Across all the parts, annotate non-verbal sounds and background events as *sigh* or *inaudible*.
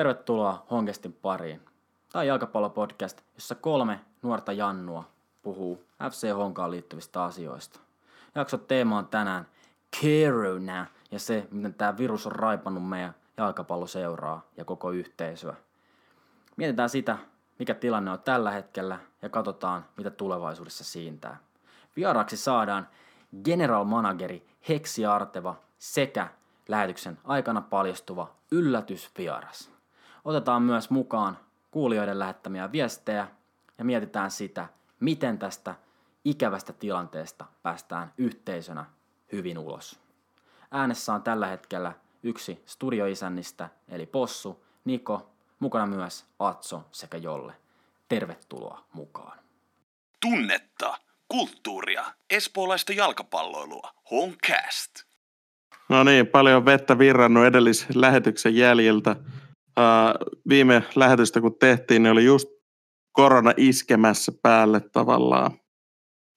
Tervetuloa Honkestin pariin. Tämä on jalkapallopodcast, jossa kolme nuorta Jannua puhuu FC Honkaan liittyvistä asioista. Jakson teema on tänään Corona ja se, miten tämä virus on raipannut meidän jalkapalloseuraa ja koko yhteisöä. Mietitään sitä, mikä tilanne on tällä hetkellä ja katsotaan, mitä tulevaisuudessa siintää. Vieraaksi saadaan general manageri Heksi Arteva sekä lähetyksen aikana paljastuva yllätysvieras. Otetaan myös mukaan kuulijoiden lähettämiä viestejä ja mietitään sitä, miten tästä ikävästä tilanteesta päästään yhteisönä hyvin ulos. Äänessä on tällä hetkellä yksi studioisännistä, eli Possu, Niko, mukana myös Atso sekä Jolle. Tervetuloa mukaan. Tunnetta, kulttuuria, espoolaista jalkapalloilua, Honcast. No niin, paljon vettä virrannut edellislähetyksen jäljiltä. Viime lähetystä kun tehtiin, niin oli just korona iskemässä päälle tavallaan.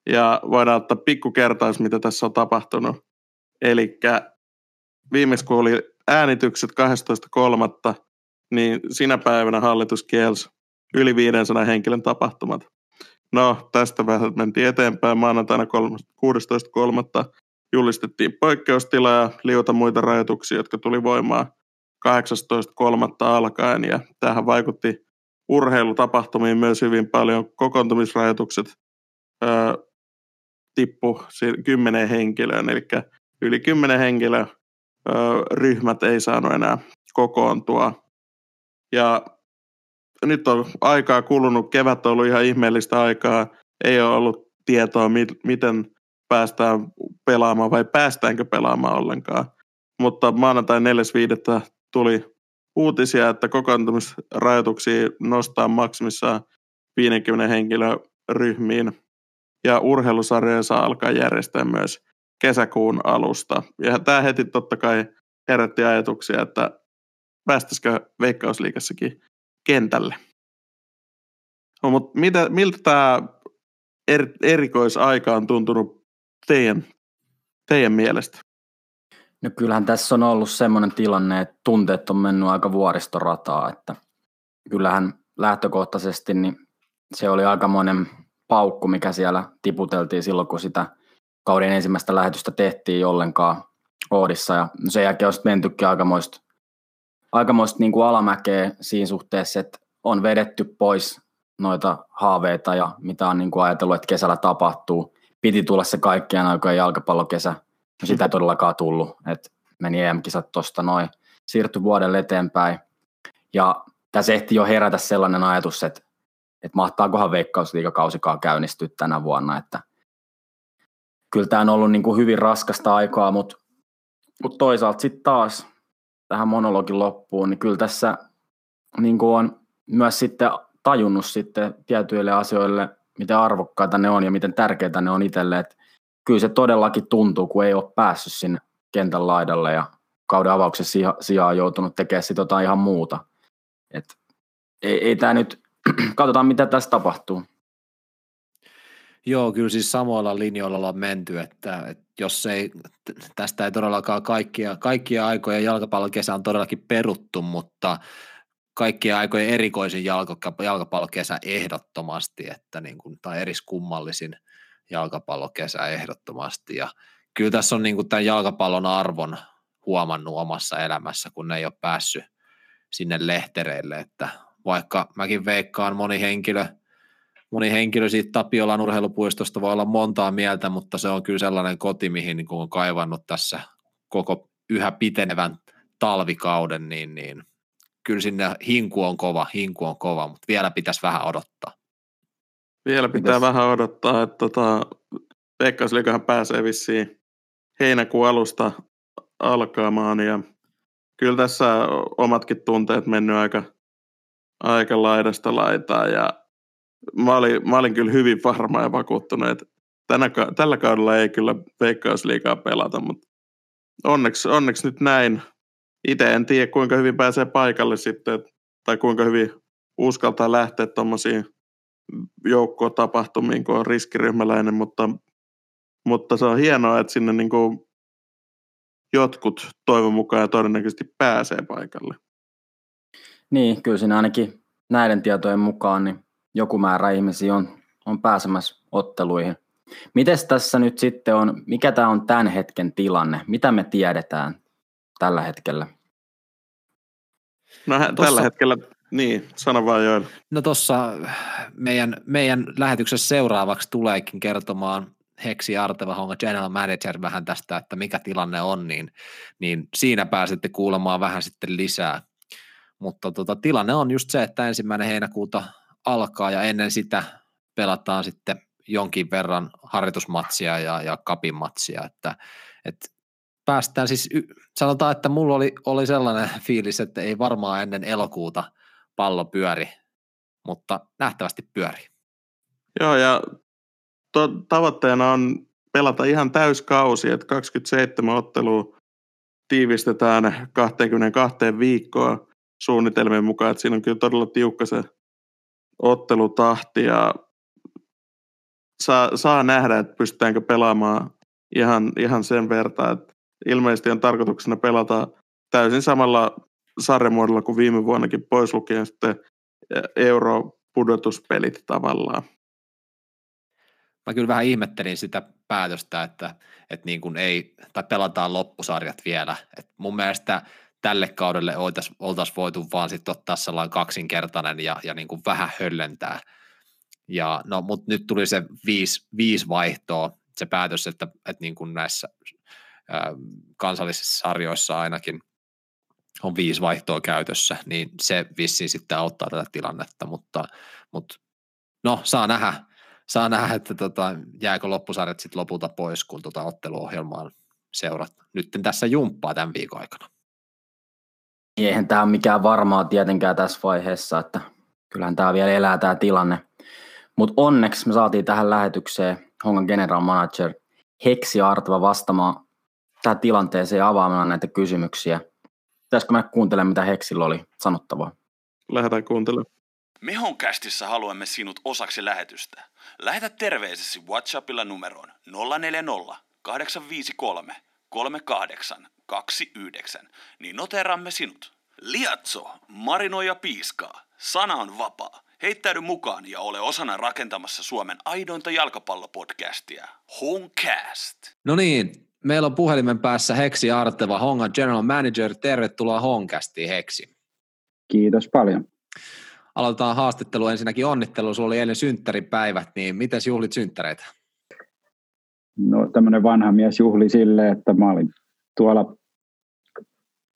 Ja voidaan ottaa pikkukertaus, mitä tässä on tapahtunut. Eli viimeksi kun oli äänitykset 12.3., niin sinä päivänä hallitus kielsi yli 500 henkilön tapahtumat. No, tästä vähän mentiin eteenpäin. Maanantaina 16.3. julistettiin poikkeustila ja liuta muita rajoituksia, jotka tuli voimaan 18.3. alkaen. Ja tähän vaikutti urheilutapahtumiin myös hyvin paljon. Kokoontumisrajoitukset ö, tippu 10 henkilöön, eli yli 10 henkilöä ö, ryhmät ei saanut enää kokoontua. Ja nyt on aikaa kulunut, kevät on ollut ihan ihmeellistä aikaa, ei ole ollut tietoa, miten päästään pelaamaan vai päästäänkö pelaamaan ollenkaan. Mutta maanantai 4.5. tuli uutisia, että kokoontumisrajoituksia nostaa maksimissaan 50 henkilöryhmiin ja urheilusarjoja saa alkaa järjestää myös kesäkuun alusta. Ja tämä heti totta kai herätti ajatuksia, että päästäisikö Veikkausliikassakin kentälle. No, mutta mitä, miltä tämä er, erikoisaika on tuntunut teidän, teidän mielestä? No kyllähän tässä on ollut semmoinen tilanne, että tunteet on mennyt aika vuoristorataa, että kyllähän lähtökohtaisesti niin se oli aikamoinen paukku, mikä siellä tiputeltiin silloin, kun sitä kauden ensimmäistä lähetystä tehtiin ollenkaan Oodissa. Ja sen jälkeen on mentykin aikamoista, aikamoista niin kuin alamäkeä siinä suhteessa, että on vedetty pois noita haaveita ja mitä on niin kuin ajatellut, että kesällä tapahtuu. Piti tulla se kaikkien aikojen jalkapallokesä, sitä ei todellakaan tullut. Et meni EM-kisat tuosta noin, siirtyi vuodelle eteenpäin. Ja tässä ehti jo herätä sellainen ajatus, että, että mahtaakohan veikkausliikakausikaan käynnistyä tänä vuonna, että kyllä tämä on ollut niin kuin hyvin raskasta aikaa, mutta, mutta toisaalta sitten taas tähän monologin loppuun, niin kyllä tässä niin kuin on myös sitten tajunnut sitten tietyille asioille, miten arvokkaita ne on ja miten tärkeitä ne on itselle. Että kyllä se todellakin tuntuu, kun ei ole päässyt sinne kentän laidalle ja kauden avauksen sijaan joutunut tekemään sitten jotain ihan muuta. Et ei, ei tämä nyt, *clears throat* katsotaan mitä tässä tapahtuu. Joo, kyllä siis samoilla linjoilla ollaan menty, että, että jos ei, tästä ei todellakaan kaikkia, kaikkia aikoja jalkapallokesä on todellakin peruttu, mutta kaikkien aikojen erikoisin jalkapallokesä ehdottomasti, että niin kuin, tai eriskummallisin jalkapallokesä ehdottomasti. Ja kyllä tässä on niin kuin tämän jalkapallon arvon huomannut omassa elämässä, kun ne ei ole päässyt sinne lehtereille, että vaikka mäkin veikkaan moni henkilö, moni henkilö siitä Tapiolan urheilupuistosta voi olla montaa mieltä, mutta se on kyllä sellainen koti, mihin niin on kaivannut tässä koko yhä pitenevän talvikauden, niin, niin kyllä sinne hinku on kova, hinku on kova, mutta vielä pitäisi vähän odottaa. Vielä pitää Mitäs? vähän odottaa, että tota, Veikkausliikahan pääsee vissiin heinäkuun alusta alkamaan ja kyllä tässä omatkin tunteet mennyt aika, aika laidasta laitaa ja mä olin, mä olin kyllä hyvin varma ja vakuuttunut, että tänä, tällä kaudella ei kyllä Veikkausliikaa pelata, mutta onneksi, onneksi nyt näin itse en tiedä, kuinka hyvin pääsee paikalle sitten, tai kuinka hyvin uskaltaa lähteä tuommoisiin joukkotapahtumiin, kun on riskiryhmäläinen, mutta, mutta se on hienoa, että sinne niin kuin jotkut toivon mukaan ja todennäköisesti pääsee paikalle. Niin, kyllä siinä ainakin näiden tietojen mukaan niin joku määrä ihmisiä on, on pääsemässä otteluihin. Mites tässä nyt sitten on, mikä tämä on tämän hetken tilanne? Mitä me tiedetään tällä hetkellä? No tossa, tällä hetkellä, niin, sano vaan Joel. No tuossa meidän, meidän lähetyksessä seuraavaksi tuleekin kertomaan Heksi Arteva Honga General Manager vähän tästä, että mikä tilanne on, niin, niin siinä pääsette kuulemaan vähän sitten lisää. Mutta tota, tilanne on just se, että ensimmäinen heinäkuuta alkaa ja ennen sitä pelataan sitten jonkin verran harjoitusmatsia ja, ja kapimatsia, että, että päästään siis, sanotaan, että mulla oli, oli sellainen fiilis, että ei varmaan ennen elokuuta pallo pyöri, mutta nähtävästi pyöri. Joo, ja to, tavoitteena on pelata ihan täyskausi, että 27 ottelua tiivistetään 22 viikkoa suunnitelmien mukaan, että siinä on kyllä todella tiukka se ottelutahti ja saa, saa nähdä, että pystytäänkö pelaamaan ihan, ihan sen verran, että ilmeisesti on tarkoituksena pelata täysin samalla sarjamuodolla kuin viime vuonnakin, pois lukien sitten europudotuspelit tavallaan. Mä kyllä vähän ihmettelin sitä päätöstä, että, että niin kuin ei, tai pelataan loppusarjat vielä. Et mun mielestä tälle kaudelle oltaisiin oltais voitu vaan sitten ottaa sellainen kaksinkertainen ja, ja niin kuin vähän höllentää. Ja, no, mutta nyt tuli se viisi, viisi vaihtoa, se päätös, että, että niin kuin näissä kansallisissa sarjoissa ainakin on viisi vaihtoa käytössä, niin se vissiin sitten auttaa tätä tilannetta, mutta, mutta no saa nähdä, saa nähdä, että tota, jääkö loppusarjat sitten lopulta pois, kun tota otteluohjelmaan seurat nyt tässä jumppaa tämän viikon aikana. Eihän tämä ole mikään varmaa tietenkään tässä vaiheessa, että kyllähän tämä vielä elää tämä tilanne. Mutta onneksi me saatiin tähän lähetykseen Hongan general manager Heksi Artva vastaamaan tähän tilanteeseen ja avaamaan näitä kysymyksiä. Pitäisikö mä kuuntelemaan, mitä Heksillä oli sanottavaa? Lähdetään kuuntelemaan. Me Honkästissä haluamme sinut osaksi lähetystä. Lähetä terveisesi WhatsAppilla numeroon 040 853 3829, niin noteramme sinut. Liatso, marinoi ja piiskaa. Sana on vapaa. Heittäydy mukaan ja ole osana rakentamassa Suomen aidointa jalkapallopodcastia, Homecast. No niin, meillä on puhelimen päässä Heksi Arteva, Hongan General Manager. Tervetuloa Homecastiin, Heksi. Kiitos paljon. Aloitetaan haastattelu ensinnäkin onnittelu. Sulla oli eilen synttäripäivät, niin miten juhlit synttäreitä? No tämmöinen vanha mies juhli sille, että mä olin tuolla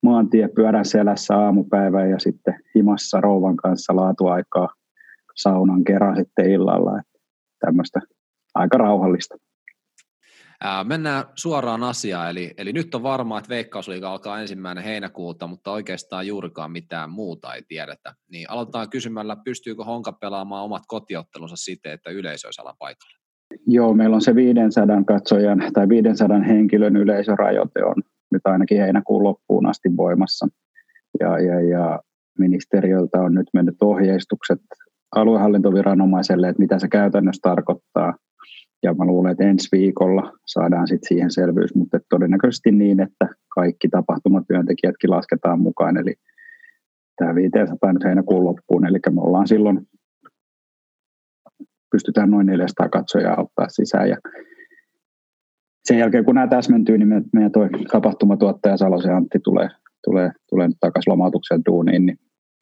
maantiepyörän selässä aamupäivän ja sitten himassa rouvan kanssa laatuaikaa saunan kerran sitten illalla. Että tämmöistä aika rauhallista. Ää, mennään suoraan asiaan, eli, eli nyt on varmaa, että Veikkausliiga alkaa ensimmäinen heinäkuuta, mutta oikeastaan juurikaan mitään muuta ei tiedetä. Niin aloitetaan kysymällä, pystyykö Honka pelaamaan omat kotiottelunsa siten, että yleisö olisi paikalla? Joo, meillä on se 500 katsojan tai 500 henkilön yleisörajoite on nyt ainakin heinäkuun loppuun asti voimassa. Ja, ja, ja ministeriöltä on nyt mennyt ohjeistukset aluehallintoviranomaiselle, että mitä se käytännössä tarkoittaa. Ja mä luulen, että ensi viikolla saadaan sitten siihen selvyys, mutta todennäköisesti niin, että kaikki tapahtumatyöntekijätkin lasketaan mukaan. Eli tämä 500 nyt heinäkuun loppuun, eli me ollaan silloin, pystytään noin 400 katsojaa ottaa sisään. Ja sen jälkeen, kun nämä täsmentyy, niin meidän toi tapahtumatuottaja Salosen Antti tulee, tulee, tulee takaisin lomautuksen duuniin, niin,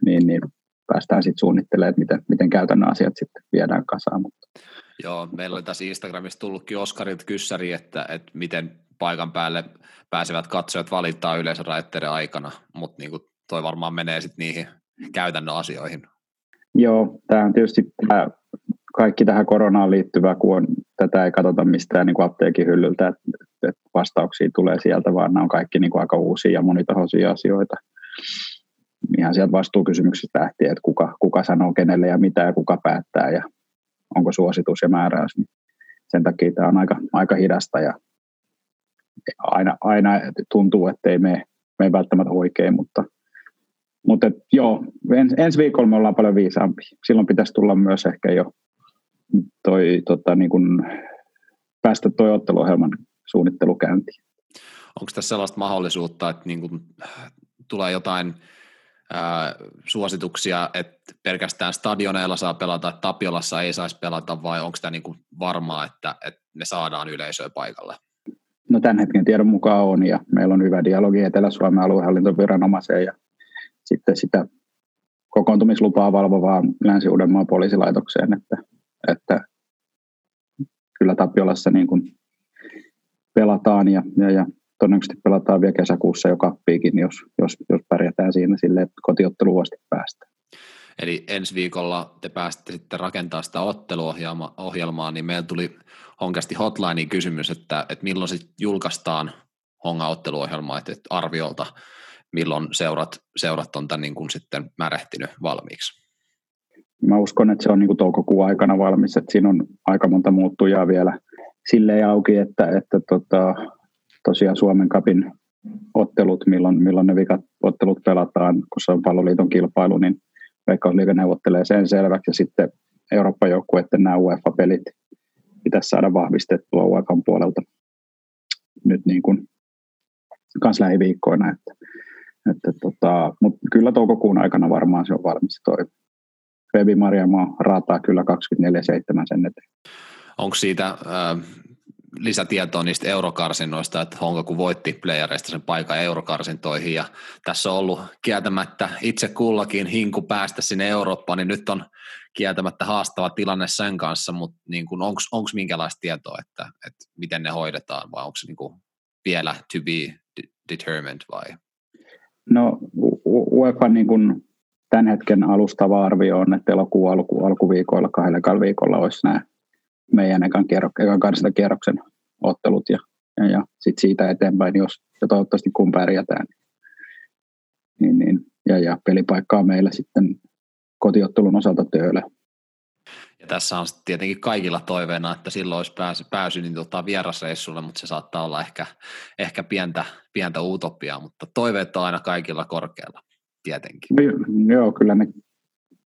niin, niin päästään sitten suunnittelemaan, että miten, miten käytännön asiat sitten viedään kasaan. Mutta. Joo, meillä oli tässä Instagramissa tullutkin Oskarilta kyssäri, että, että miten paikan päälle pääsevät katsojat valittaa yleisörajoitteiden aikana, mutta niin toi varmaan menee sitten niihin käytännön asioihin. Joo, tämä on tietysti tämä kaikki tähän koronaan liittyvä, kun on, tätä ei katsota mistään niin kuin apteekin hyllyltä, että, että vastauksia tulee sieltä, vaan nämä on kaikki niin kuin aika uusia ja monitahoisia asioita ihan sieltä vastuukysymyksistä lähtien, että kuka, kuka sanoo kenelle ja mitä ja kuka päättää ja onko suositus ja määräys. Niin sen takia tämä on aika, aika hidasta ja aina, aina tuntuu, että ei mene, mene välttämättä oikein, mutta, mutta et, joo, ens, ensi viikolla me ollaan paljon viisaampi. Silloin pitäisi tulla myös ehkä jo toi, tota, niin kun, päästä toi otteluohjelman suunnittelukäyntiin. Onko tässä sellaista mahdollisuutta, että niin kun, tulee jotain suosituksia, että pelkästään stadioneilla saa pelata, Tapiolassa ei saisi pelata, vai onko tämä niinku varmaa, että, että me saadaan yleisöä paikalle? No tämän hetken tiedon mukaan on, ja meillä on hyvä dialogi Etelä-Suomen aluehallintoviranomaiseen, ja sitten sitä kokoontumislupaa valvovaan Länsi-Uudenmaan poliisilaitokseen, että, että kyllä Tapiolassa niin kuin pelataan ja, ja, ja todennäköisesti pelataan vielä kesäkuussa jo kappiikin, jos, jos, jos pärjätään siinä sille, että kotiottelu asti päästään. Eli ensi viikolla te pääsitte sitten rakentaa sitä otteluohjelmaa, niin meillä tuli honkasti hotline kysymys, että, että milloin sitten julkaistaan honga otteluohjelmaa, että arviolta milloin seurat, seurat on tämän niin kuin sitten märehtinyt valmiiksi? Mä uskon, että se on niin kuin toukokuun aikana valmis, että siinä on aika monta muuttujaa vielä silleen auki, että, että tota, tosiaan Suomen kapin ottelut, milloin, milloin ne vikat ottelut pelataan, kun se on palloliiton kilpailu, niin Veikkausliiga neuvottelee sen selväksi ja sitten Euroopan joukkueiden nämä UEFA-pelit pitäisi saada vahvistettua UEFA puolelta nyt niin kuin kans lähiviikkoina, että, että tota, mutta kyllä toukokuun aikana varmaan se on valmis toi Febi Marjamo raataa kyllä 24-7 sen eteen. Onko siitä äh, lisätietoa niistä eurokarsinnoista, että Honkaku voitti playereista sen paikan eurokarsintoihin ja tässä on ollut kieltämättä itse kullakin hinku päästä sinne Eurooppaan, niin nyt on kieltämättä haastava tilanne sen kanssa, mutta niin onko minkälaista tietoa, että, että miten ne hoidetaan vai onko se niin vielä to be determined vai? No UEFA niin kuin tämän hetken alustava arvio on, että elokuun alku, alkuviikoilla, kahdella viikolla olisi nämä meidän ekan, kierro, ekan kierroksen ottelut ja, ja, ja sitten siitä eteenpäin, jos ja toivottavasti kun pärjätään. Niin, niin, ja, ja pelipaikka on meillä sitten kotiottelun osalta tööllä. Ja tässä on tietenkin kaikilla toiveena, että silloin olisi pääsy, pääsy niin tota vierasreissulle, mutta se saattaa olla ehkä, ehkä pientä, pientä utopiaa, mutta toiveet on aina kaikilla korkealla tietenkin. No, joo, kyllä ne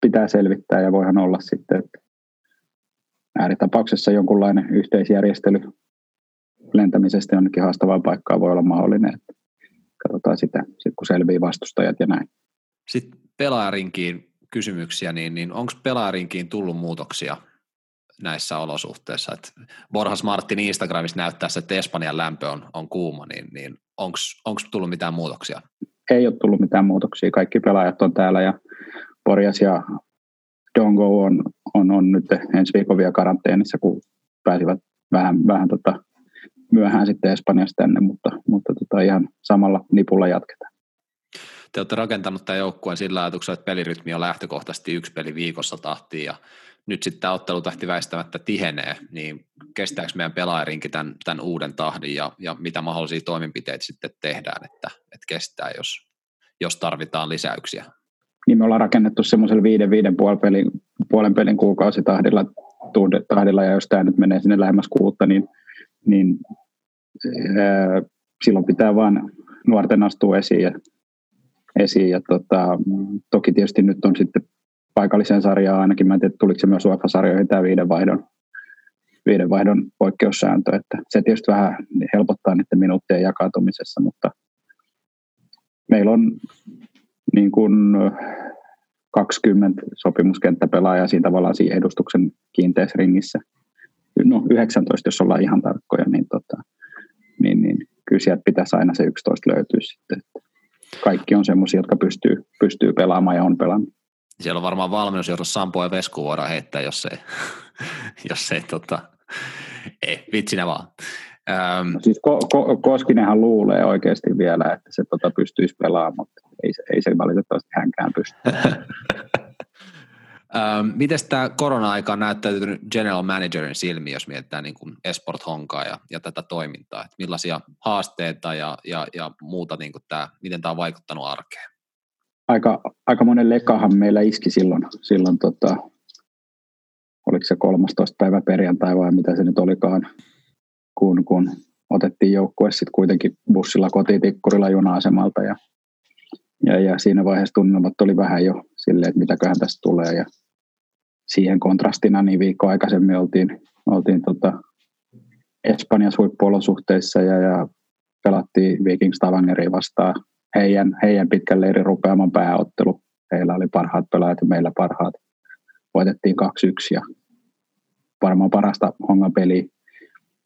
pitää selvittää ja voihan olla sitten, että ääritapauksessa jonkunlainen yhteisjärjestely lentämisestä jonnekin haastavaan paikkaan voi olla mahdollinen. Että katsotaan sitä, sit kun selvii vastustajat ja näin. Sitten pelaajarinkiin kysymyksiä, niin, niin onko pelaajarinkiin tullut muutoksia näissä olosuhteissa? Et Borjas Martin Instagramissa näyttää, että Espanjan lämpö on, on kuuma, niin, niin onko tullut mitään muutoksia? Ei ole tullut mitään muutoksia. Kaikki pelaajat on täällä ja Borjas ja Dongo on, on, on nyt ensi viikon vielä karanteenissa, kun pääsivät vähän, vähän tota, myöhään sitten Espanjasta tänne, mutta, mutta tota, ihan samalla nipulla jatketaan. Te olette rakentanut tämän joukkueen sillä ajatuksella, että pelirytmi on lähtökohtaisesti yksi peli viikossa tahtiin ja nyt sitten tämä ottelutahti väistämättä tihenee, niin kestääkö meidän pelaajarinkin tämän, tämän uuden tahdin ja, ja mitä mahdollisia toimenpiteitä sitten tehdään, että, että kestää, jos, jos tarvitaan lisäyksiä? Niin me ollaan rakennettu semmoisella viiden, viiden puolen pelin, puolen pelin kuukausitahdilla tahdilla, ja jos tämä nyt menee sinne lähemmäs kuutta, niin, niin ää, silloin pitää vaan nuorten astua esiin ja, esiin ja tota, toki tietysti nyt on sitten paikalliseen sarjaan ainakin, mä en tiedä, tuliko se myös UEFA-sarjoihin tämä viiden vaihdon, viiden vaihdon poikkeussääntö, että se tietysti vähän helpottaa niiden minuuttien jakautumisessa, mutta meillä on niin kuin 20 sopimuskenttäpelaajaa siinä tavallaan siinä edustuksen kiinteässä ringissä. No 19, jos ollaan ihan tarkkoja, niin, tota, niin, niin kyllä sieltä pitäisi aina se 11 löytyä sitten. Kaikki on semmoisia, jotka pystyy, pystyy pelaamaan ja on pelannut. Siellä on varmaan valmennus, jos Sampo ja Vesku voidaan heittää, jos se, *laughs* jos se tota, ei, vitsinä vaan. Ähm, no siis Ko- Ko- Koskinenhan luulee oikeasti vielä, että se tota pystyisi pelaamaan, mutta ei se, ei se valitettavasti hänkään pysty. *laughs* ähm, Miten tämä korona-aika on näyttäytynyt general managerin silmiin, jos mietitään niin kuin Esport Honkaa ja, ja tätä toimintaa? Että millaisia haasteita ja, ja, ja muuta, niin kuin tämä, miten tämä on vaikuttanut arkeen? Aika, aika monen lekahan meillä iski silloin, silloin tota, oliko se 13. päivä perjantai vai mitä se nyt olikaan, kun, kun otettiin joukkue sitten kuitenkin bussilla kotitikkurilla juna-asemalta ja, ja, ja siinä vaiheessa tunnelmat oli vähän jo silleen, että mitäköhän tästä tulee ja siihen kontrastina niin viikko aikaisemmin oltiin, oltiin tota Espanjassa huippuolosuhteissa ja, ja pelattiin Vikings Stavangeria vastaan heidän, heidän pitkän leirin rupeaman pääottelu. Heillä oli parhaat pelaajat ja meillä parhaat. Voitettiin 2-1 ja varmaan parasta hongan peliä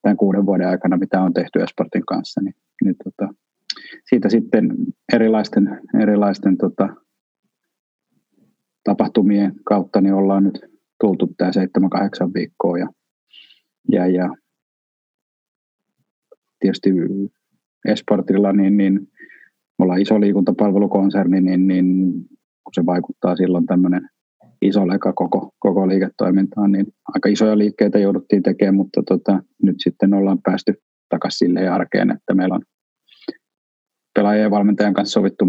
tämän kuuden vuoden aikana, mitä on tehty Esportin kanssa. Niin, niin tota, siitä sitten erilaisten, erilaisten tota, tapahtumien kautta niin ollaan nyt tultu tämä 7-8 viikkoa ja, ja, ja tietysti Esportilla niin, niin me ollaan iso liikuntapalvelukonserni, niin, niin kun se vaikuttaa silloin tämmöinen iso leka koko, koko liiketoimintaan, niin aika isoja liikkeitä jouduttiin tekemään, mutta tota, nyt sitten ollaan päästy takaisin sille arkeen, että meillä on pelaajien ja valmentajan kanssa sovittu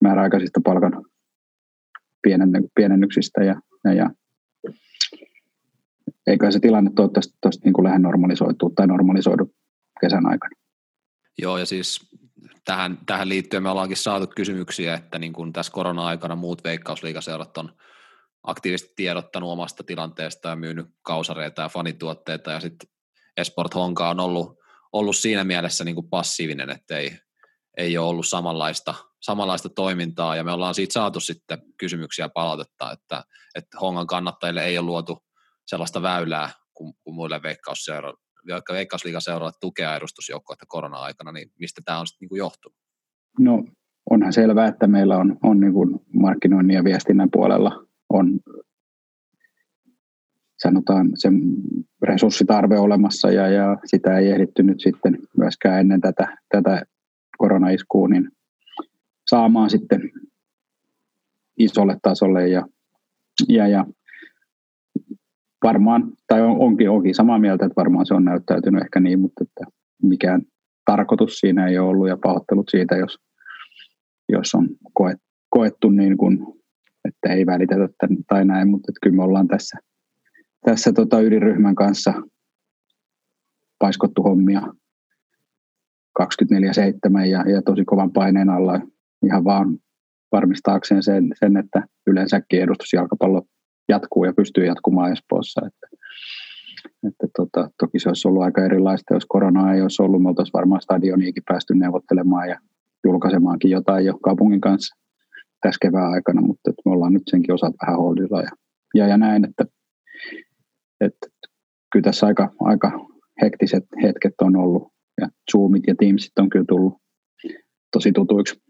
määräaikaisista palkan pienennyksistä ja, ja, ja eikö se tilanne toivottavasti tuosta niin lähde normalisoituu tai normalisoidu kesän aikana. Joo, ja siis tähän, tähän liittyen me ollaankin saatu kysymyksiä, että niin kuin tässä korona-aikana muut veikkausliikaseurat on aktiivisesti tiedottanut omasta tilanteesta ja myynyt kausareita ja fanituotteita, ja sitten Esport Honka on ollut, ollut siinä mielessä niin kuin passiivinen, että ei, ei ole ollut samanlaista, samanlaista toimintaa, ja me ollaan siitä saatu sitten kysymyksiä palautetta, että, että Hongan kannattajille ei ole luotu sellaista väylää kuin, kuin muille veikkausseura, jotka veikkausliigaseurat tukea edustusjoukkoita korona-aikana, niin mistä tämä on sitten niin johtunut? No onhan selvää, että meillä on, on niin kuin markkinoinnin ja viestinnän puolella on sanotaan sen resurssitarve olemassa ja, ja sitä ei ehditty nyt sitten myöskään ennen tätä, tätä koronaiskua niin saamaan sitten isolle tasolle ja, ja, ja varmaan, tai on, onkin, onkin samaa mieltä, että varmaan se on näyttäytynyt ehkä niin, mutta että mikään tarkoitus siinä ei ole ollut ja pahoittelut siitä, jos, jos on koet, koettu niin kuin, että ei välitetä tai näin, mutta kyllä me ollaan tässä, tässä tota ydinryhmän kanssa paiskottu hommia 24-7 ja, ja tosi kovan paineen alla ihan vaan varmistaakseen sen, sen että yleensäkin edustusjalkapallo jatkuu ja pystyy jatkumaan Espoossa. Että, että tota, toki se olisi ollut aika erilaista, jos koronaa ei olisi ollut. Me oltaisiin varmaan stadioniikin päästy neuvottelemaan ja julkaisemaankin jotain jo kaupungin kanssa tässä kevään aikana, mutta että me ollaan nyt senkin osat vähän holdilla ja, ja, ja näin, että, että kyllä tässä aika, aika hektiset hetket on ollut ja Zoomit ja Teamsit on kyllä tullut tosi tutuiksi.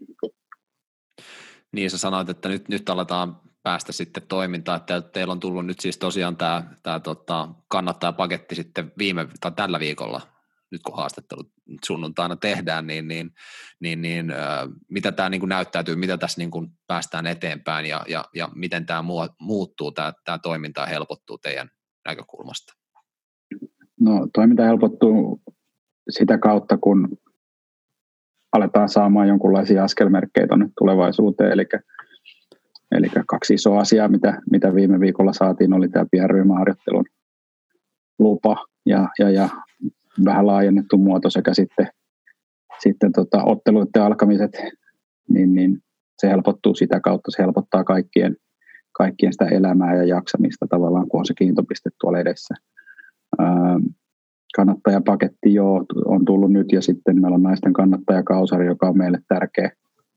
Niin sä sanoit, että nyt, nyt aletaan päästä sitten toimintaan, että teillä on tullut nyt siis tosiaan tämä, tämä tota, paketti sitten viime tai tällä viikolla, nyt kun haastattelut sunnuntaina tehdään, niin, niin, niin, niin äh, mitä tämä niin näyttäytyy, mitä tässä niin kuin päästään eteenpäin ja, ja, ja miten tämä muuttuu, tämä, tämä toiminta helpottuu teidän näkökulmasta? No toiminta helpottuu sitä kautta, kun aletaan saamaan jonkinlaisia askelmerkkejä tuonne tulevaisuuteen, eli Eli kaksi isoa asiaa, mitä, mitä viime viikolla saatiin, oli tämä pienryhmäharjoittelun lupa ja, ja, ja vähän laajennettu muoto sekä sitten, sitten tota, otteluiden alkamiset, niin, niin se helpottuu sitä kautta, se helpottaa kaikkien, kaikkien sitä elämää ja jaksamista tavallaan, kun on se kiintopiste tuolla edessä. Ää, kannattajapaketti jo on tullut nyt ja sitten meillä on naisten kannattajakausari, joka on meille tärkeä,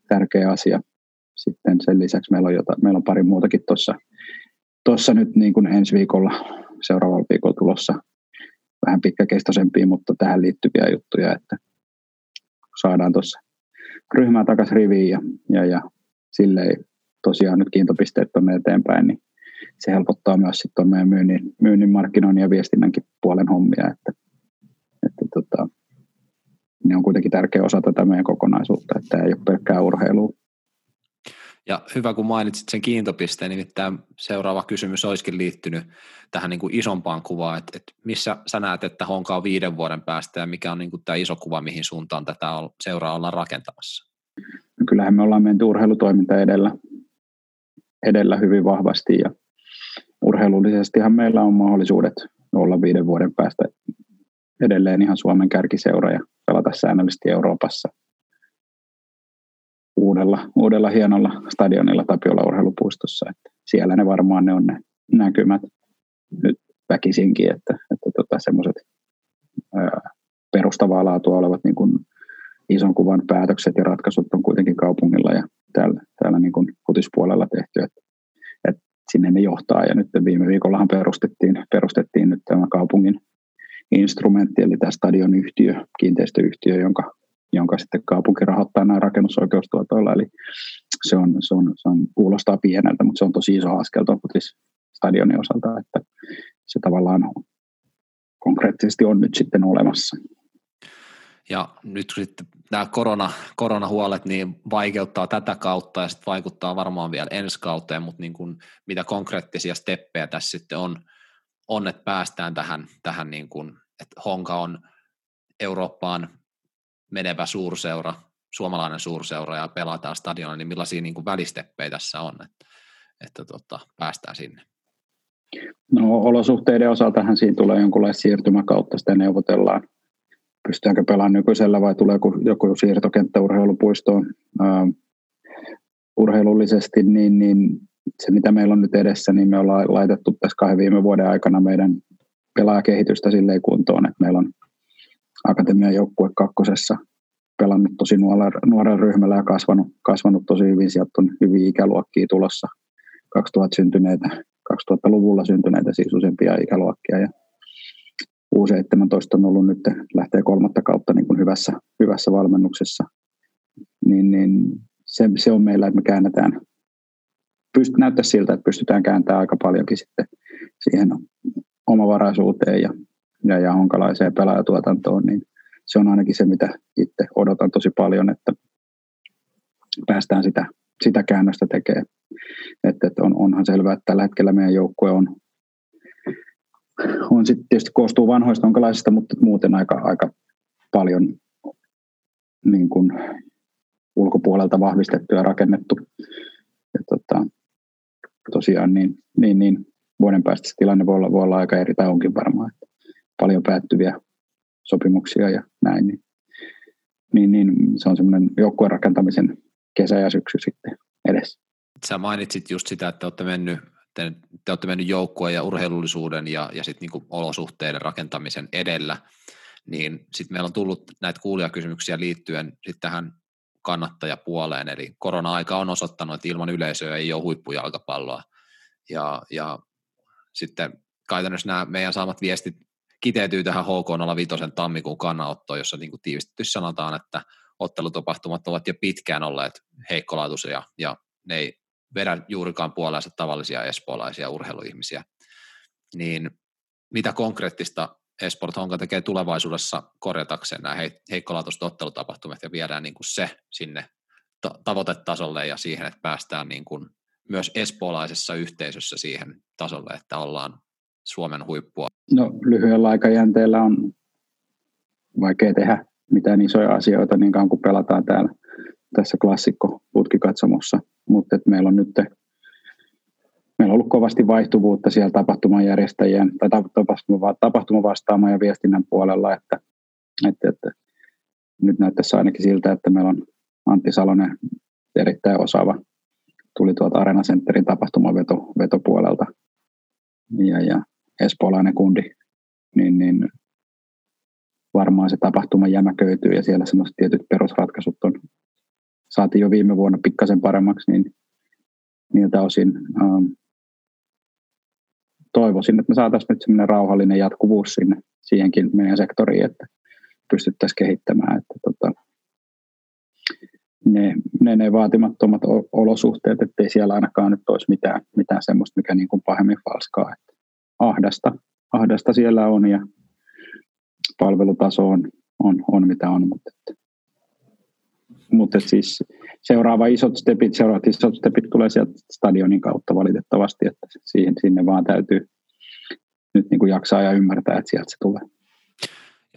tärkeä asia – sitten sen lisäksi meillä on, jota, meillä on pari muutakin tuossa nyt niin kuin ensi viikolla, seuraavalla viikolla tulossa vähän pitkäkestoisempia, mutta tähän liittyviä juttuja, että saadaan tuossa ryhmää takaisin riviin ja, ja, ja silleen tosiaan nyt kiintopisteet tuonne eteenpäin, niin se helpottaa myös sitten meidän myynnin, myynnin, markkinoinnin ja viestinnänkin puolen hommia, että, että tota, ne on kuitenkin tärkeä osa tätä meidän kokonaisuutta, että ei ole pelkkää urheilua. Ja hyvä, kun mainitsit sen kiintopisteen, nimittäin seuraava kysymys olisikin liittynyt tähän niin kuin isompaan kuvaan, että, että missä sä näet, että Honka on viiden vuoden päästä ja mikä on niin kuin tämä iso kuva, mihin suuntaan tätä seuraa ollaan rakentamassa? No kyllähän me ollaan menty urheilutoiminta edellä, edellä hyvin vahvasti ja urheilullisestihan meillä on mahdollisuudet olla viiden vuoden päästä edelleen ihan Suomen kärkiseura ja pelata säännöllisesti Euroopassa – uudella, uudella hienolla stadionilla Tapiola urheilupuistossa. Että siellä ne varmaan ne on ne näkymät nyt väkisinkin, että, että tota, semmoiset perustavaa laatua olevat niin kuin ison kuvan päätökset ja ratkaisut on kuitenkin kaupungilla ja täällä, täällä niin kuin futispuolella tehty, että, että sinne ne johtaa. Ja nyt viime viikollahan perustettiin, perustettiin nyt tämä kaupungin instrumentti, eli tämä stadionyhtiö, kiinteistöyhtiö, jonka, jonka sitten kaupunki rahoittaa nämä rakennusoikeustuotoilla. Eli se, on, se, on, se on, kuulostaa pieneltä, mutta se on tosi iso askel tuon stadionin osalta, että se tavallaan konkreettisesti on nyt sitten olemassa. Ja nyt sitten nämä korona, koronahuolet niin vaikeuttaa tätä kautta ja sitten vaikuttaa varmaan vielä ensi kauteen, mutta niin kuin, mitä konkreettisia steppejä tässä sitten on, on että päästään tähän, tähän niin kuin, että Honka on Eurooppaan menevä suurseura, suomalainen suurseura ja pelataan stadionilla, niin millaisia niin kuin välisteppejä tässä on, että, että tota, päästään sinne? No olosuhteiden osaltahan siinä tulee jonkunlaista siirtymäkautta, sitä neuvotellaan. Pystytäänkö pelaamaan nykyisellä vai tulee joku siirtokenttä urheilupuistoon uh, urheilullisesti, niin, niin se mitä meillä on nyt edessä, niin me ollaan laitettu tässä kahden viime vuoden aikana meidän pelaajakehitystä silleen kuntoon, että meillä on akatemian joukkue kakkosessa pelannut tosi nuorella, ryhmällä ja kasvanut, kasvanut tosi hyvin. Sieltä on hyviä ikäluokkia tulossa, 2000 syntyneitä 2000-luvulla syntyneitä siis useampia ikäluokkia. Ja U17 on ollut nyt, lähtee kolmatta kautta niin kuin hyvässä, hyvässä valmennuksessa, niin, niin se, se, on meillä, että me käännetään, pyst, näyttää siltä, että pystytään kääntämään aika paljonkin sitten siihen omavaraisuuteen ja, ja, ja honkalaiseen pelaajatuotantoon, niin se on ainakin se, mitä itse odotan tosi paljon, että päästään sitä, sitä käännöstä tekemään. Että, että on, onhan selvää, että tällä hetkellä meidän joukkue on, on sitten tietysti koostuu vanhoista onkalaisista, mutta muuten aika, aika paljon niin kuin ulkopuolelta vahvistettu ja rakennettu. Ja tota, tosiaan niin, niin, niin vuoden päästä se tilanne voi olla, voi olla aika eri, tai onkin varmaan, paljon päättyviä sopimuksia ja näin, niin, niin, niin se on semmoinen joukkueen rakentamisen kesä ja syksy sitten edessä. Sä mainitsit just sitä, että te olette mennyt, te, te olette mennyt joukkueen ja urheilullisuuden ja, ja sitten niinku olosuhteiden rakentamisen edellä, niin sitten meillä on tullut näitä kuulijakysymyksiä liittyen sit tähän kannattajapuoleen, eli korona-aika on osoittanut, että ilman yleisöä ei ole huippujalkapalloa, ja, ja sitten käytännössä nämä meidän saamat viestit kiteytyy tähän HK05 tammikuun kannanottoon, jossa niin tiivistetty sanotaan, että ottelutapahtumat ovat jo pitkään olleet heikkolaatuisia ja ne ei vedä juurikaan puoleensa tavallisia espoolaisia urheiluihmisiä, niin mitä konkreettista Esport Honka tekee tulevaisuudessa korjatakseen nämä heikkolaatuiset ottelutapahtumat ja viedään niin kuin se sinne tavoitetasolle ja siihen, että päästään niin kuin myös espoolaisessa yhteisössä siihen tasolle, että ollaan Suomen huippua? No lyhyellä aikajänteellä on vaikea tehdä mitään isoja asioita niin kauan kuin pelataan täällä tässä klassikko putkikatsomossa, mutta meillä on nyt meillä on ollut kovasti vaihtuvuutta siellä tapahtumajärjestäjien tai tapahtuma, tapahtumavastaamaan ja viestinnän puolella, että, että, että nyt näyttäisi ainakin siltä, että meillä on Antti Salonen erittäin osaava, tuli tuolta Arena Centerin tapahtumavetopuolelta ja, ja espoolainen kundi, niin, niin varmaan se tapahtuma jämäköityy ja siellä semmoiset tietyt perusratkaisut on saatiin jo viime vuonna pikkasen paremmaksi, niin niiltä osin ähm, toivoisin, että me saataisiin nyt semmoinen rauhallinen jatkuvuus sinne siihenkin meidän sektoriin, että pystyttäisiin kehittämään, että tota, ne, ne, ne vaatimattomat olosuhteet, ettei siellä ainakaan nyt olisi mitään, mitään semmoista, mikä niin kuin pahemmin falskaa. Että ahdasta, ahdasta siellä on ja palvelutaso on, on, on mitä on, mutta mutta siis seuraava isot stepit, seuraavat isot stepit tulee sieltä stadionin kautta valitettavasti, että siihen, sinne vaan täytyy nyt niin kuin jaksaa ja ymmärtää, että sieltä se tulee.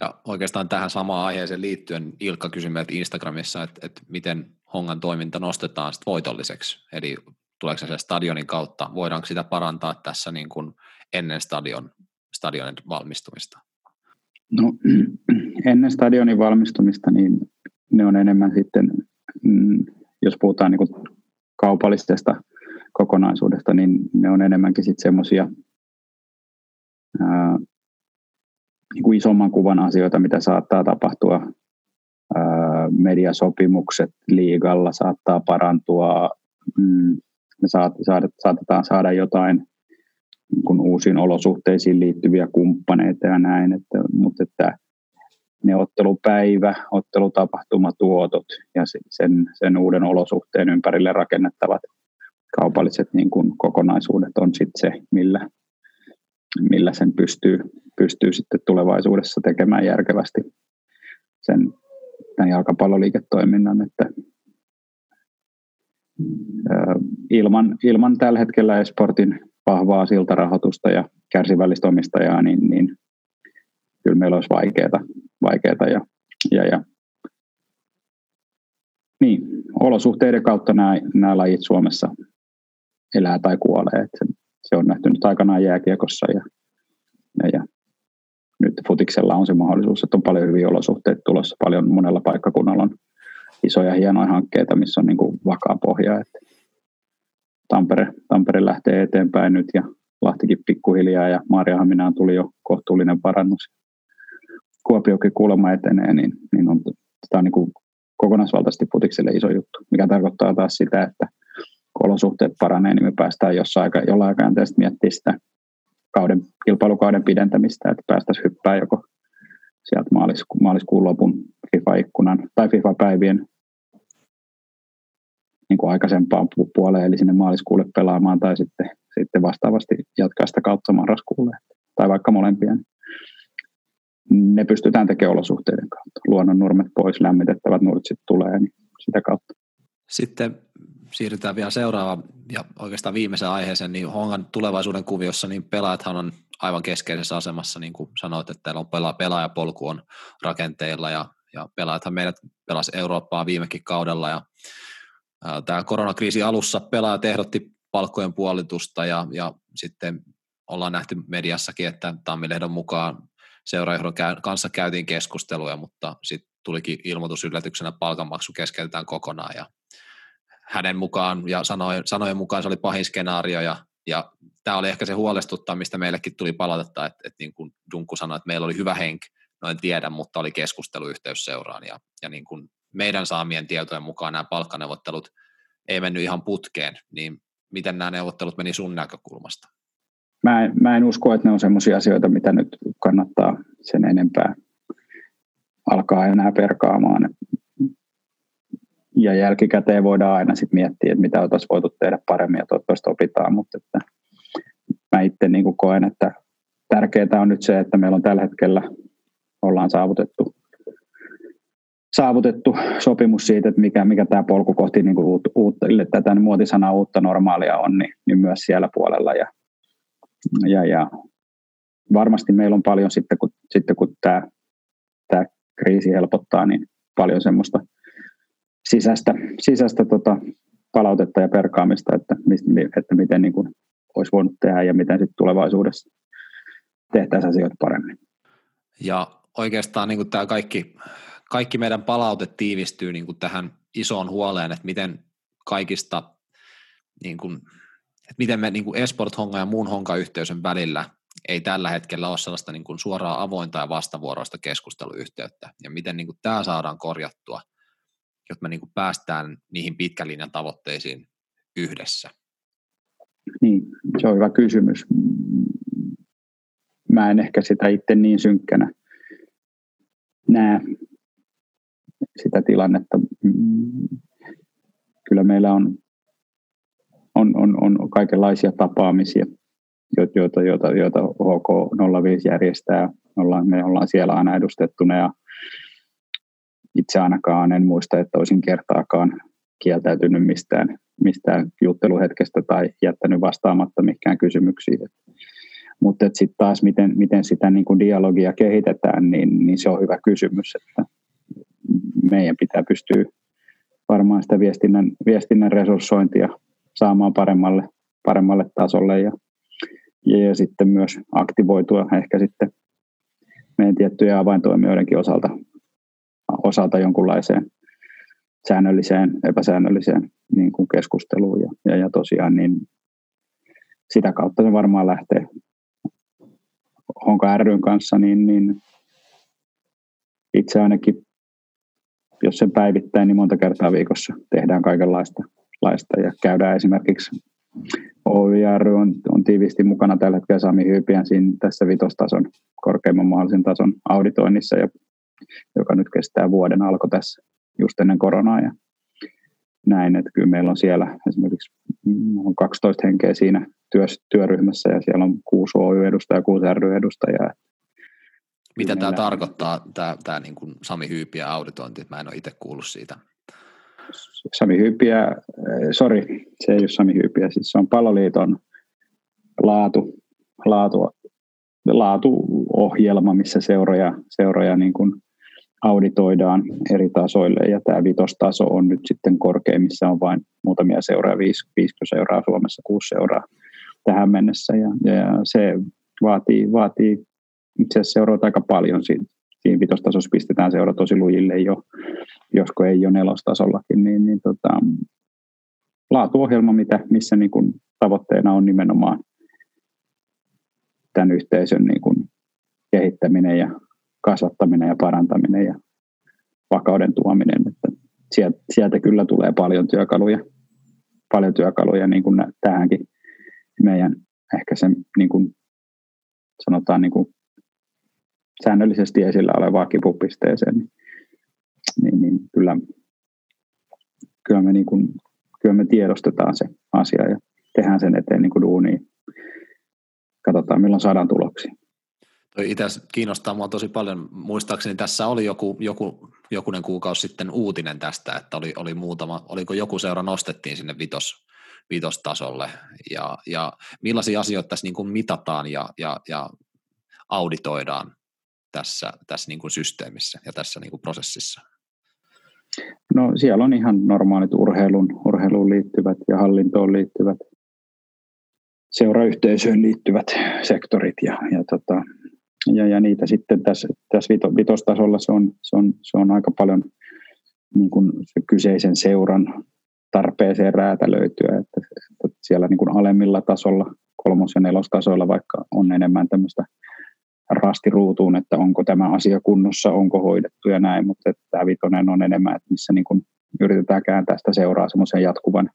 Ja oikeastaan tähän samaan aiheeseen liittyen Ilkka kysyi meiltä Instagramissa, että, että miten Hongan toiminta nostetaan sit voitolliseksi, eli tuleeko se stadionin kautta, voidaanko sitä parantaa tässä niin kuin ennen stadion, stadionin valmistumista? No, *clears throat* ennen stadionin valmistumista, niin ne on enemmän sitten, mm, jos puhutaan niin kaupallisesta kokonaisuudesta, niin ne on enemmänkin sitten semmoisia niin isomman kuvan asioita, mitä saattaa tapahtua ää, mediasopimukset liigalla saattaa parantua, mm, me saat, saat, saatetaan saada jotain kun uusiin olosuhteisiin liittyviä kumppaneita ja näin, että, mutta että ne ottelupäivä, ottelutapahtumatuotot ja sen, sen uuden olosuhteen ympärille rakennettavat kaupalliset niin kuin kokonaisuudet on sitten se, millä, millä sen pystyy, pystyy sitten tulevaisuudessa tekemään järkevästi sen tämän jalkapalloliiketoiminnan, että ilman, ilman tällä hetkellä esportin vahvaa siltarahoitusta ja kärsivällistä omistajaa, niin, niin kyllä meillä olisi vaikeaa, vaikeaa ja, ja, ja niin, olosuhteiden kautta nämä, nämä lajit Suomessa elää tai kuolee. Että se on nähty nyt aikanaan jääkiekossa ja, ja, ja nyt futiksella on se mahdollisuus, että on paljon hyviä olosuhteita tulossa. Paljon monella paikkakunnalla on isoja hienoja hankkeita, missä on niin kuin vakaa pohja. Että Tampere, Tampere lähtee eteenpäin nyt ja Lahtikin pikkuhiljaa ja Maariahaminaan tuli jo kohtuullinen parannus. Kuopiokin kuulemma etenee, niin, niin on, tämä on niin kuin kokonaisvaltaisesti futikselle iso juttu, mikä tarkoittaa taas sitä, että kun olosuhteet paranee, niin me päästään jossain aika, jollain aikaa miettimään sitä kauden, kilpailukauden pidentämistä, että päästäisiin hyppää joko sieltä maalisku, maaliskuun lopun FIFA-ikkunan tai FIFA-päivien niin kuin aikaisempaan puoleen, eli sinne maaliskuulle pelaamaan, tai sitten, sitten vastaavasti jatkaa sitä kautta marraskuulle, tai vaikka molempia. Ne pystytään tekemään olosuhteiden kautta. Luonnon nurmet pois, lämmitettävät nurtsit tulee, niin sitä kautta. Sitten siirrytään vielä seuraavaan ja oikeastaan viimeisen aiheeseen, niin Hongan tulevaisuuden kuviossa, niin pelaajathan on aivan keskeisessä asemassa, niin kuin sanoit, että on pela, pelaajapolku on rakenteilla ja, ja pelaajathan meidät pelasi Eurooppaa viimekin kaudella ja Tämä koronakriisi alussa pelaajat ehdotti palkkojen puolitusta ja, ja sitten ollaan nähty mediassakin, että Tammilehdon mukaan seuraajohdon kanssa käytiin keskusteluja, mutta sitten tulikin ilmoitus yllätyksenä palkanmaksu keskeytetään kokonaan ja hänen mukaan ja sanojen, sanojen mukaan se oli pahin skenaario ja, ja tämä oli ehkä se huolestuttaa, mistä meillekin tuli palautetta, että, että niin kuin Dunku sanoi, että meillä oli hyvä henki, no en tiedä, mutta oli keskusteluyhteys seuraan ja, ja niin kuin meidän saamien tietojen mukaan nämä palkkaneuvottelut ei mennyt ihan putkeen, niin miten nämä neuvottelut meni sun näkökulmasta? Mä en, mä en usko, että ne on sellaisia asioita, mitä nyt kannattaa sen enempää alkaa enää perkaamaan. Ja jälkikäteen voidaan aina sitten miettiä, että mitä oltaisiin voitu tehdä paremmin ja toivottavasti opitaan, mutta että mä itse niin koen, että tärkeää on nyt se, että meillä on tällä hetkellä ollaan saavutettu saavutettu sopimus siitä, että mikä, mikä tämä polku kohti niin kuin uutta, uutta, tätä muotisanaa uutta normaalia on, niin, niin myös siellä puolella. Ja, ja, ja varmasti meillä on paljon sitten, kun, sitten kun tämä, tämä kriisi helpottaa, niin paljon semmoista sisäistä, sisäistä tota, palautetta ja perkaamista, että, että miten niin kuin olisi voinut tehdä ja miten sitten tulevaisuudessa tehtäisiin asioita paremmin. Ja oikeastaan niin kuin tämä kaikki kaikki meidän palaute tiivistyy niin kuin tähän isoon huoleen, että miten kaikista, niin kuin, että miten me niin kuin Esport Honga ja muun Honka-yhteisön välillä ei tällä hetkellä ole sellaista niin kuin suoraa avointa ja vastavuoroista keskusteluyhteyttä, ja miten niin kuin tämä saadaan korjattua, jotta me niin kuin päästään niihin pitkän linjan tavoitteisiin yhdessä. Niin, se on hyvä kysymys. Mä en ehkä sitä itse niin synkkänä näe, sitä tilannetta. Mm, kyllä meillä on, on, on, on kaikenlaisia tapaamisia, joita, joita, joita HK05 järjestää. Ollaan, me ollaan siellä aina edustettuna ja itse ainakaan en muista, että olisin kertaakaan kieltäytynyt mistään, mistään jutteluhetkestä tai jättänyt vastaamatta mikään kysymyksiin. Mutta sitten taas, miten, miten sitä niin kuin dialogia kehitetään, niin, niin se on hyvä kysymys. Että meidän pitää pystyä varmaan sitä viestinnän, viestinnän resurssointia saamaan paremmalle, paremmalle tasolle ja, ja, sitten myös aktivoitua ehkä sitten meidän tiettyjen avaintoimijoidenkin osalta, osalta jonkunlaiseen säännölliseen, epäsäännölliseen niin kuin keskusteluun ja, ja, ja tosiaan niin sitä kautta se varmaan lähtee Honka ryn kanssa, niin, niin itse ainakin jos sen päivittäin, niin monta kertaa viikossa tehdään kaikenlaista laista ja käydään esimerkiksi OYR on, on tiivisti mukana tällä hetkellä Sami Hyypiän siinä tässä vitostason korkeimman mahdollisen tason auditoinnissa, ja, joka nyt kestää vuoden alko tässä just ennen koronaa ja näin, että kyllä meillä on siellä esimerkiksi on 12 henkeä siinä työs, työryhmässä ja siellä on kuusi OY-edustajaa ja kuusi ry-edustajaa. Mitä tämä tarkoittaa, tämä, tämä niin kuin Sami Hyypiä auditointi? Mä en ole itse kuullut siitä. Sami Hyypiä, äh, sorry, se ei ole Sami Hyypiä, siis se on Paloliiton laatu, laatu, laatuohjelma, missä seuroja, seuroja niin kuin auditoidaan eri tasoille ja tämä vitostaso on nyt sitten korkein, missä on vain muutamia seuraa, viisi, viisi seuraa Suomessa, kuusi seuraa tähän mennessä ja, ja se vaatii, vaatii itse asiassa seuroita aika paljon siinä, siinä vitostasossa pistetään seura tosi lujille jo, josko ei jo nelostasollakin, niin, niin tota, laatuohjelma, mitä, missä niin kuin tavoitteena on nimenomaan tämän yhteisön niin kuin kehittäminen ja kasvattaminen ja parantaminen ja vakauden tuominen. Että sieltä, sieltä kyllä tulee paljon työkaluja, paljon työkaluja niin kuin tähänkin meidän ehkä sen niin kuin sanotaan niin kuin säännöllisesti esillä olevaa kipupisteeseen, niin, niin, niin kyllä, kyllä, me niin kuin, kyllä me tiedostetaan se asia ja tehdään sen eteen niin kuin duunia. Katsotaan, milloin saadaan tuloksia. Itse kiinnostaa minua tosi paljon. Muistaakseni tässä oli joku, joku, jokunen kuukausi sitten uutinen tästä, että oli, oli muutama, oliko joku seura nostettiin sinne vitos, vitostasolle ja, ja millaisia asioita tässä niin kuin mitataan ja, ja, ja auditoidaan tässä, tässä niin kuin systeemissä ja tässä niin kuin prosessissa? No siellä on ihan normaalit urheilun, urheiluun liittyvät ja hallintoon liittyvät, seurayhteisöön liittyvät sektorit ja, ja tota, ja, ja niitä sitten tässä, tässä vito, vitostasolla se on, se, on, se on aika paljon niin kuin se kyseisen seuran tarpeeseen räätälöityä, että, että siellä niin kuin alemmilla tasolla, kolmos- ja nelostasoilla vaikka on enemmän tämmöistä rastiruutuun, että onko tämä asia kunnossa, onko hoidettu ja näin, mutta että tämä vitonen on enemmän, että missä niin kuin yritetään kääntää sitä seuraa semmoisen jatkuvan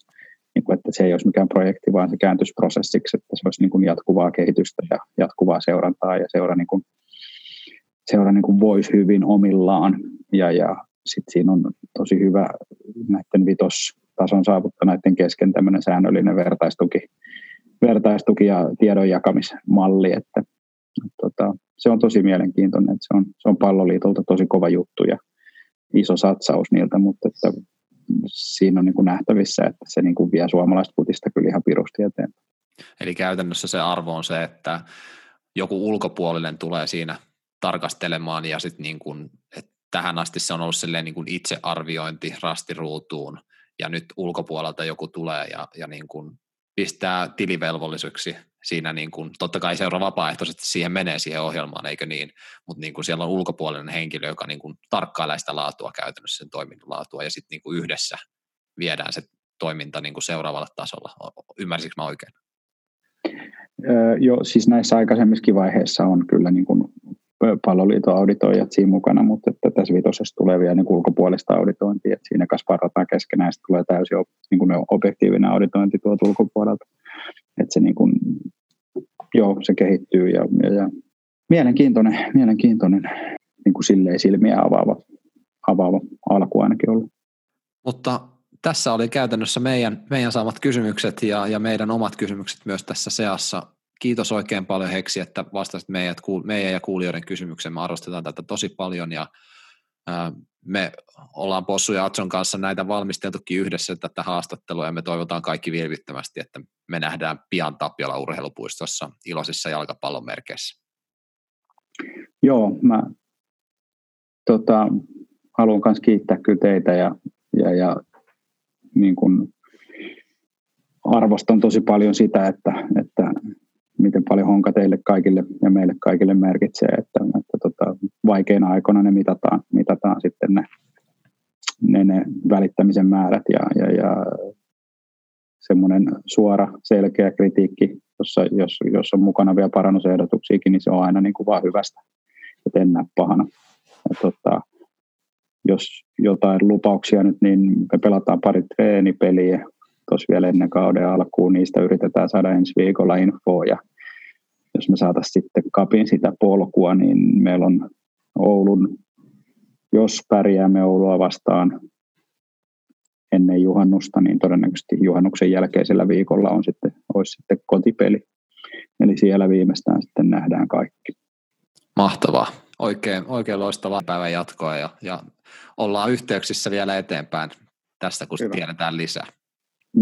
niin kuin, että se ei olisi mikään projekti, vaan se kääntyisi prosessiksi, että se olisi niin kuin jatkuvaa kehitystä ja jatkuvaa seurantaa ja seura, niin kuin, seura niin kuin voisi hyvin omillaan. Ja, ja sitten siinä on tosi hyvä näiden vitostason saavuttaneiden kesken tämmöinen säännöllinen vertaistuki, vertaistuki ja tiedon jakamismalli, että, että tota, se on tosi mielenkiintoinen, että se on, se on palloliitolta tosi kova juttu ja iso satsaus niiltä, mutta että siinä on niin kuin nähtävissä, että se niin kuin vie suomalaista putista kyllä ihan pirusti eteenpäin. Eli käytännössä se arvo on se, että joku ulkopuolinen tulee siinä tarkastelemaan ja sitten niin kuin, että tähän asti se on ollut niin kuin itsearviointi rastiruutuun ja nyt ulkopuolelta joku tulee ja, ja niin kuin pistää tilivelvollisuuksi siinä niin kuin, totta kai seuraa vapaaehtoisesti siihen menee siihen ohjelmaan, eikö niin, mutta niin kuin siellä on ulkopuolinen henkilö, joka niin kuin tarkkailee sitä laatua käytännössä, sen toiminnan laatua, ja sitten niin kuin yhdessä viedään se toiminta niin kuin seuraavalle tasolla. Ymmärsikö mä oikein? Öö, joo, siis näissä aikaisemmissakin vaiheissa on kyllä niin kuin palloliiton auditoijat siinä mukana, mutta että tässä vitosessa tulee vielä niin ulkopuolista auditointia, että siinä kasvarataan keskenään, ja tulee täysin niin kuin objektiivinen auditointi tuolta ulkopuolelta. Että se niin kuin, joo, se kehittyy ja, ja, ja mielenkiintoinen, mielenkiintoinen niin kuin silleen silmiä avaava, avaava alku ainakin ollut. Mutta tässä oli käytännössä meidän, meidän saamat kysymykset ja, ja meidän omat kysymykset myös tässä seassa. Kiitos oikein paljon Heksi, että vastasit meidät, meidän ja kuulijoiden kysymykseen. Me arvostetaan tätä tosi paljon ja me ollaan Possu ja Atson kanssa näitä valmisteltukin yhdessä tätä haastattelua ja me toivotaan kaikki vilvittömästi, että me nähdään pian Tapiola urheilupuistossa iloisissa jalkapallon merkeissä. Joo, mä tota, haluan myös kiittää kyllä teitä ja, ja, ja niin kun arvostan tosi paljon sitä, että, että miten paljon honka teille kaikille ja meille kaikille merkitsee, että, että tota, vaikeina aikoina ne mitataan, mitataan sitten ne, ne, ne välittämisen määrät ja, ja, ja semmoinen suora, selkeä kritiikki, jossa, jos, jos on mukana vielä parannusehdotuksiakin, niin se on aina niin kuin vaan hyvästä, että en näe pahana. Ja tota, jos jotain lupauksia nyt, niin me pelataan pari treenipeliä tuossa vielä ennen kauden alkuun. Niistä yritetään saada ensi viikolla infoa ja jos me saataisiin sitten kapin sitä polkua, niin meillä on Oulun, jos pärjäämme Oulua vastaan ennen juhannusta, niin todennäköisesti juhannuksen jälkeisellä viikolla on sitten, olisi sitten kotipeli. Eli siellä viimeistään sitten nähdään kaikki. Mahtavaa. Oikein, oikein loistavaa päivän jatkoa ja, ja ollaan yhteyksissä vielä eteenpäin tästä, kun Hyvä. tiedetään lisää.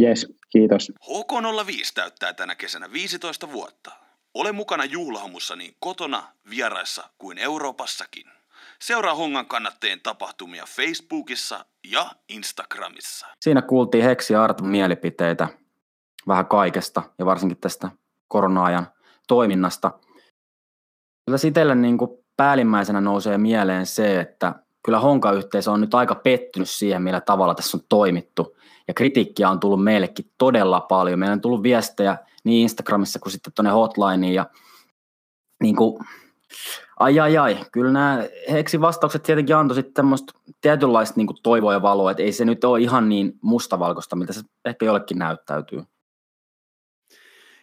Yes, kiitos. HK05 täyttää tänä kesänä 15 vuotta. Ole mukana juhlahumussa niin kotona, vieraissa kuin Euroopassakin. Seuraa Hongan kannatteen tapahtumia Facebookissa ja Instagramissa. Siinä kuultiin Heksi Artun mielipiteitä vähän kaikesta ja varsinkin tästä korona-ajan toiminnasta. Kyllä sitelle niin kuin päällimmäisenä nousee mieleen se, että kyllä Honka-yhteisö on nyt aika pettynyt siihen, millä tavalla tässä on toimittu. Ja kritiikkiä on tullut meillekin todella paljon. Meillä on tullut viestejä niin Instagramissa kuin sitten tuonne hotlineen ja niin kuin, ai ai ai, kyllä nämä Heksin vastaukset tietenkin antoi sitten tämmöistä tietynlaista niin toivoa ja valoa, että ei se nyt ole ihan niin mustavalkoista, mitä se ehkä jollekin näyttäytyy.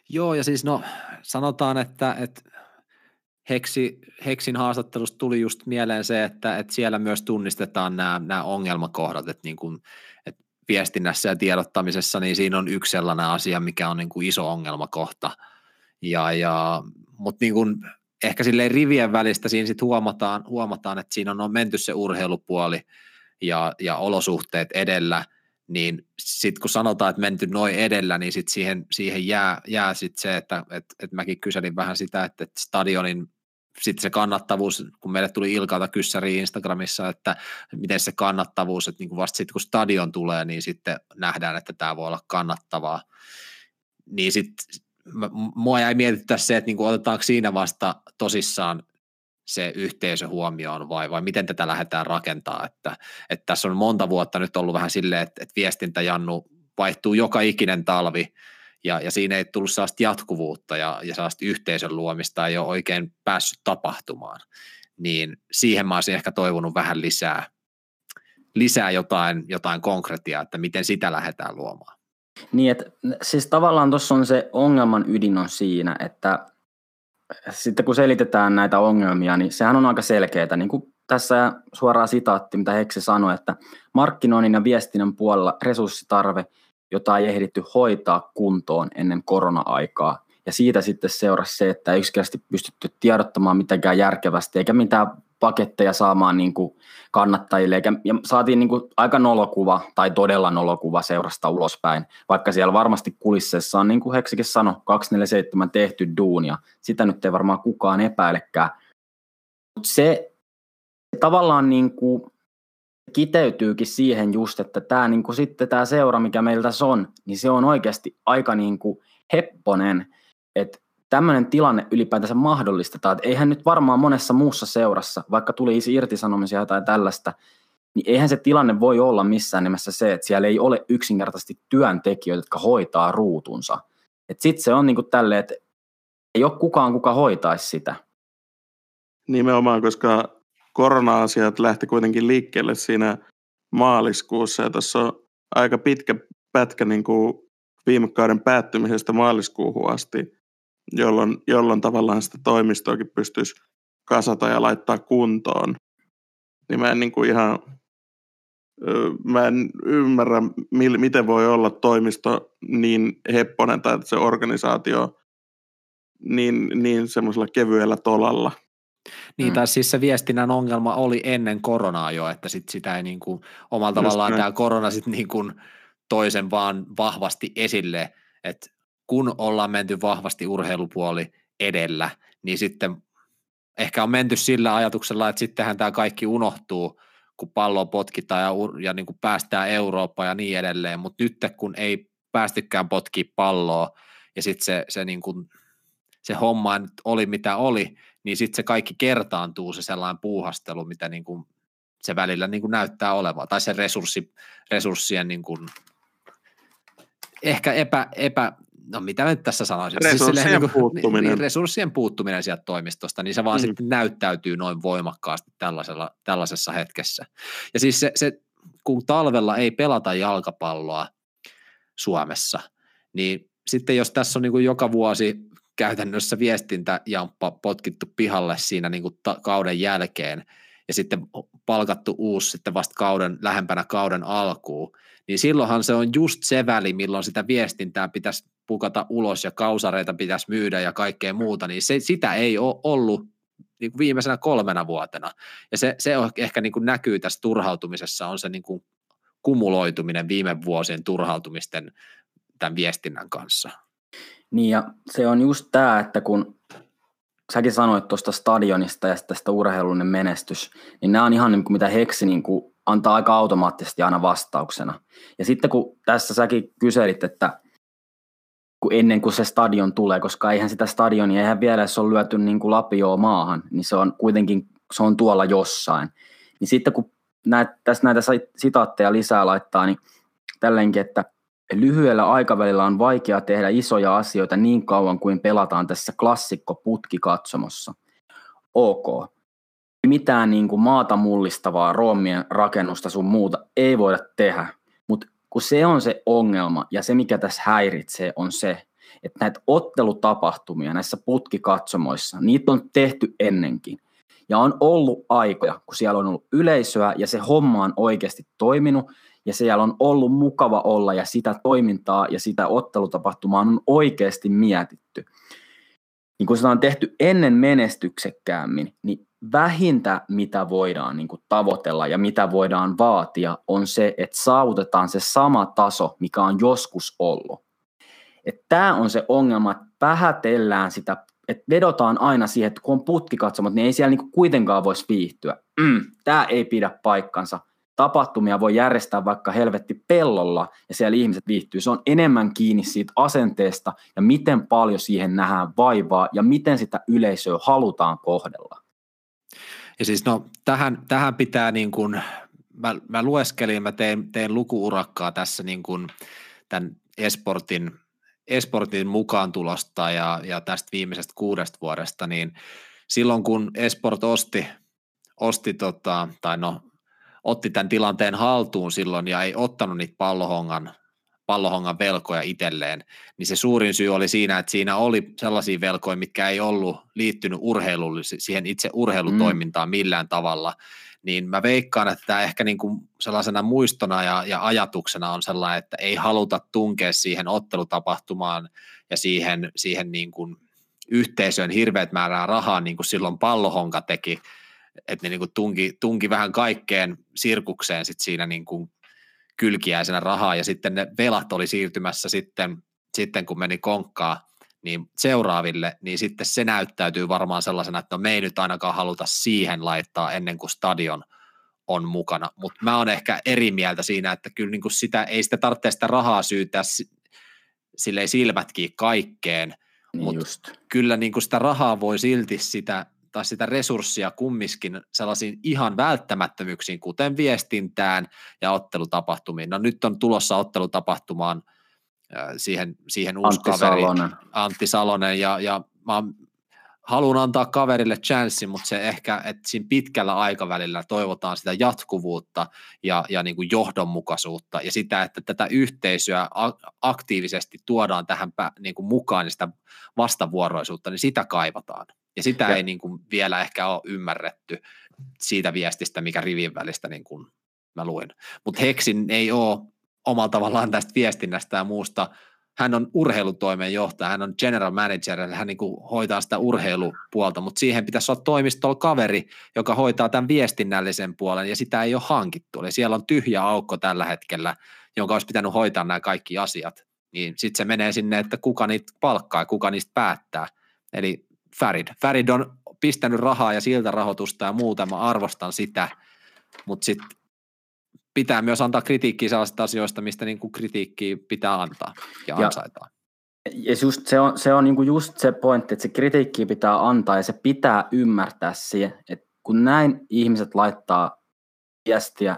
Joo, ja siis no sanotaan, että, että Heksi, Heksin haastattelusta tuli just mieleen se, että, että siellä myös tunnistetaan nämä, nämä ongelmakohdat, että, niin kuin, että viestinnässä ja tiedottamisessa, niin siinä on yksi sellainen asia, mikä on niin kuin iso ongelmakohta. Ja, ja, mutta niin kuin ehkä silleen rivien välistä siinä sit huomataan, huomataan, että siinä on menty se urheilupuoli ja, ja olosuhteet edellä, niin sitten kun sanotaan, että menty noin edellä, niin sit siihen, siihen jää, jää sit se, että et, et mäkin kyselin vähän sitä, että, että stadionin sitten se kannattavuus, kun meille tuli Ilkalta kyssäri Instagramissa, että miten se kannattavuus, että niin kuin vasta sitten kun stadion tulee, niin sitten nähdään, että tämä voi olla kannattavaa. Niin sitten mua jäi mietittää se, että niin kuin otetaanko siinä vasta tosissaan se yhteisö huomioon vai, vai miten tätä lähdetään rakentaa, että, että tässä on monta vuotta nyt ollut vähän silleen, että, että viestintä Jannu vaihtuu joka ikinen talvi, ja, ja siinä ei tullut sellaista jatkuvuutta ja, ja sellaista yhteisön luomista ei ole oikein päässyt tapahtumaan, niin siihen mä olisin ehkä toivonut vähän lisää, lisää jotain, jotain konkretiaa, että miten sitä lähdetään luomaan. Niin, että siis tavallaan tuossa on se ongelman ydin on siinä, että sitten kun selitetään näitä ongelmia, niin sehän on aika selkeää. Niin kuin tässä suoraan sitaatti, mitä Heksi sanoi, että markkinoinnin ja viestinnän puolella resurssitarve – jota ei ehditty hoitaa kuntoon ennen korona-aikaa. Ja siitä sitten seurasi se, että ei yksinkertaisesti pystytty tiedottamaan mitenkään järkevästi, eikä mitään paketteja saamaan niin kuin kannattajille, eikä, ja saatiin niin kuin aika nolokuva tai todella nolokuva seurasta ulospäin, vaikka siellä varmasti kulisseessa on, niin kuin Heksikin sanoi, 247 tehty duunia, sitä nyt ei varmaan kukaan epäilekään. Mutta se tavallaan niin kuin kiteytyykin siihen just, että tämä niin sitten tämä seura, mikä meillä tässä on, niin se on oikeasti aika niin kuin hepponen, että tämmöinen tilanne ylipäätänsä mahdollistetaan. Että eihän nyt varmaan monessa muussa seurassa, vaikka tulisi irtisanomisia tai tällaista, niin eihän se tilanne voi olla missään nimessä se, että siellä ei ole yksinkertaisesti työntekijöitä, jotka hoitaa ruutunsa. Sitten se on niin kuin tälleen, että ei ole kukaan, kuka hoitaisi sitä. Nimenomaan, koska korona-asiat lähti kuitenkin liikkeelle siinä maaliskuussa ja tässä on aika pitkä pätkä niin kuin viime kauden päättymisestä maaliskuuhun asti, jolloin, jolloin tavallaan sitä toimistoakin pystyisi kasata ja laittaa kuntoon. Niin mä en niin kuin ihan, mä en ymmärrä, miten voi olla toimisto niin hepponen tai se organisaatio niin, niin semmoisella kevyellä tolalla – niin, mm. tai siis se viestinnän ongelma oli ennen koronaa jo, että sit sitä ei niin kuin, omalla tavallaan tämä korona sitten niin kuin toisen vaan vahvasti esille, että kun ollaan menty vahvasti urheilupuoli edellä, niin sitten ehkä on menty sillä ajatuksella, että sittenhän tämä kaikki unohtuu, kun pallo potkitaan ja, ja niin kuin päästään Eurooppaan ja niin edelleen, mutta nyt kun ei päästykään potkia palloa ja sitten se, se, niin kuin, se homma oli mitä oli, niin sitten se kaikki kertaantuu, se sellainen puuhastelu, mitä niin kuin se välillä niin kuin näyttää olevan, tai se resurssi, resurssien niin kuin ehkä epä, epä no mitä mä nyt tässä sanoisin? Resurssien siis silleen, puuttuminen. Niin, resurssien puuttuminen sieltä toimistosta, niin se vaan mm. sitten näyttäytyy noin voimakkaasti tällaisella, tällaisessa hetkessä. Ja siis se, se, kun talvella ei pelata jalkapalloa Suomessa, niin sitten jos tässä on niin kuin joka vuosi käytännössä viestintäjamppa potkittu pihalle siinä niin kuin ta- kauden jälkeen ja sitten palkattu uusi sitten vasta kauden, lähempänä kauden alkuun, niin silloinhan se on just se väli, milloin sitä viestintää pitäisi pukata ulos ja kausareita pitäisi myydä ja kaikkea muuta, niin se, sitä ei ole ollut niin kuin viimeisenä kolmena vuotena. Ja se, se ehkä niin kuin näkyy tässä turhautumisessa, on se niin kuin kumuloituminen viime vuosien turhautumisten tämän viestinnän kanssa. Niin ja se on just tämä, että kun säkin sanoit tuosta stadionista ja tästä urheilullinen menestys, niin nämä on ihan niin kuin mitä Heksi niin kuin antaa aika automaattisesti aina vastauksena. Ja sitten kun tässä säkin kyselit, että kun ennen kuin se stadion tulee, koska eihän sitä stadionia, eihän vielä edes ole lyöty niin kuin lapioa maahan, niin se on kuitenkin, se on tuolla jossain. Niin sitten kun näet, tässä näitä sitaatteja lisää laittaa, niin tälleenkin, että lyhyellä aikavälillä on vaikea tehdä isoja asioita niin kauan kuin pelataan tässä klassikko putkikatsomossa. Ok. Mitään niin kuin maata mullistavaa roomien rakennusta sun muuta ei voida tehdä, mutta kun se on se ongelma ja se mikä tässä häiritsee on se, että näitä ottelutapahtumia näissä putkikatsomoissa, niitä on tehty ennenkin. Ja on ollut aikoja, kun siellä on ollut yleisöä ja se homma on oikeasti toiminut ja siellä on ollut mukava olla ja sitä toimintaa ja sitä ottelutapahtumaa on oikeasti mietitty. Niin kun sitä on tehty ennen menestyksekkäämmin, niin vähintä mitä voidaan niin kuin tavoitella ja mitä voidaan vaatia on se, että saavutetaan se sama taso, mikä on joskus ollut. Tämä on se ongelma, että vähätellään sitä, että vedotaan aina siihen, että kun on putkikatsomat, niin ei siellä niin kuitenkaan voisi viihtyä. Mm, Tämä ei pidä paikkansa tapahtumia voi järjestää vaikka helvetti pellolla ja siellä ihmiset viihtyy. Se on enemmän kiinni siitä asenteesta ja miten paljon siihen nähdään vaivaa ja miten sitä yleisöä halutaan kohdella. Ja siis no tähän, tähän pitää niin kuin, mä, mä lueskelin, mä tein, tein lukuurakkaa tässä niin kuin tämän esportin, esportin mukaan tulosta ja, ja tästä viimeisestä kuudesta vuodesta, niin silloin kun esport osti, osti tota, tai no otti tämän tilanteen haltuun silloin ja ei ottanut niitä pallohongan, pallohongan velkoja itselleen, niin se suurin syy oli siinä, että siinä oli sellaisia velkoja, mitkä ei ollut liittynyt urheilullisesti, siihen itse urheilutoimintaan mm. millään tavalla, niin mä veikkaan, että tämä ehkä niin kuin sellaisena muistona ja, ja ajatuksena on sellainen, että ei haluta tunkea siihen ottelutapahtumaan ja siihen, siihen niin kuin yhteisöön hirveät määrää rahaa, niin kuin silloin pallohonka teki, että ne niin kuin tunki, tunki vähän kaikkeen sirkukseen sit siinä niin kuin kylkiäisenä rahaa ja sitten ne velat oli siirtymässä sitten, sitten kun meni konkkaa niin seuraaville, niin sitten se näyttäytyy varmaan sellaisena, että no me ei nyt ainakaan haluta siihen laittaa ennen kuin stadion on mukana, mutta mä oon ehkä eri mieltä siinä, että kyllä niin kuin sitä, ei sitä tarvitse sitä rahaa syytää sille ei silmätkin kaikkeen, niin mutta kyllä niin kuin sitä rahaa voi silti sitä tai sitä resurssia kummiskin sellaisiin ihan välttämättömyyksiin, kuten viestintään ja ottelutapahtumiin. No nyt on tulossa ottelutapahtumaan siihen, siihen uusi Antti kaveri, Salonen. Antti Salonen, ja, ja mä haluan antaa kaverille chanssin, mutta se ehkä, että siinä pitkällä aikavälillä toivotaan sitä jatkuvuutta ja, ja niin kuin johdonmukaisuutta ja sitä, että tätä yhteisöä aktiivisesti tuodaan tähän niin kuin mukaan ja sitä vastavuoroisuutta, niin sitä kaivataan. Ja sitä ja. ei niin kuin vielä ehkä ole ymmärretty siitä viestistä, mikä rivin välistä niin kuin mä luin. Mutta Heksin ei ole omalla tavallaan tästä viestinnästä ja muusta. Hän on urheilutoimenjohtaja, hän on general manager, eli hän niin kuin hoitaa sitä urheilupuolta, mutta siihen pitäisi olla toimistolla kaveri, joka hoitaa tämän viestinnällisen puolen, ja sitä ei ole hankittu. Eli siellä on tyhjä aukko tällä hetkellä, jonka olisi pitänyt hoitaa nämä kaikki asiat. Niin sitten se menee sinne, että kuka niitä palkkaa ja kuka niistä päättää. Eli Farid. Farid on pistänyt rahaa ja siltä rahoitusta ja muuta, mä arvostan sitä, mutta sitten pitää myös antaa kritiikkiä sellaisista asioista, mistä niin kuin kritiikkiä pitää antaa ja, ja ansaitaan. Ja just se on, se on niin kuin just se pointti, että se kritiikki pitää antaa ja se pitää ymmärtää siihen, että kun näin ihmiset laittaa viestiä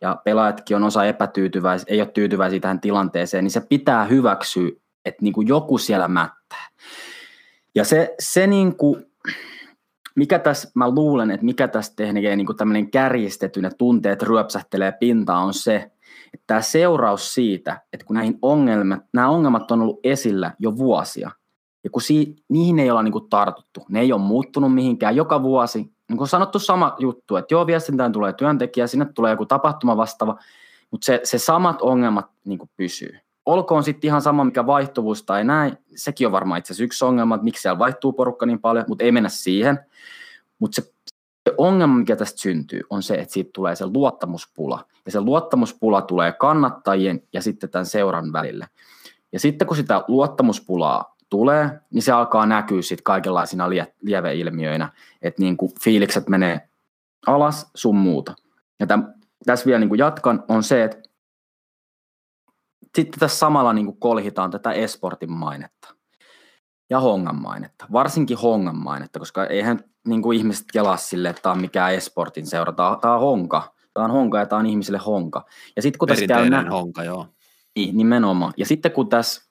ja pelaajatkin on osa epätyytyväisiä, ei ole tyytyväisiä tähän tilanteeseen, niin se pitää hyväksyä, että niin kuin joku siellä mättää. Ja se, se niin kuin, mikä tässä, mä luulen, että mikä tässä tekee niin tämmöinen kärjistetyn ja tunteet ryöpsähtelee pintaan on se, että tämä seuraus siitä, että kun näihin ongelmat, nämä ongelmat on ollut esillä jo vuosia, ja kun si, niihin ei olla niin tartuttu, ne ei ole muuttunut mihinkään, joka vuosi, niin kuin sanottu sama juttu, että joo, viestintään tulee työntekijä, sinne tulee joku tapahtuma vastaava, mutta se, se samat ongelmat niin pysyy. Olkoon sitten ihan sama, mikä vaihtuvuus tai näin, sekin on varmaan itse asiassa yksi ongelma, että miksi siellä vaihtuu porukka niin paljon, mutta ei mennä siihen. Mutta se, se ongelma, mikä tästä syntyy, on se, että siitä tulee se luottamuspula. Ja se luottamuspula tulee kannattajien ja sitten tämän seuran välille. Ja sitten kun sitä luottamuspulaa tulee, niin se alkaa näkyä sitten kaikenlaisina lie, lieveilmiöinä, että niin kuin fiilikset menee alas sun muuta. Ja täm, tässä vielä niin kuin jatkan, on se, että sitten tässä samalla niin kuin kolhitaan tätä esportin mainetta ja hongan mainetta, varsinkin hongan mainetta, koska eihän niin kuin ihmiset kelaa sille, että tämä on mikään esportin seura, tämä on, tämä on honka, tämä on honka ja tämä on ihmisille honka. Ja sitten kun tässä käy nä- honka, joo. Niin, nimenomaan. Ja sitten kun tässä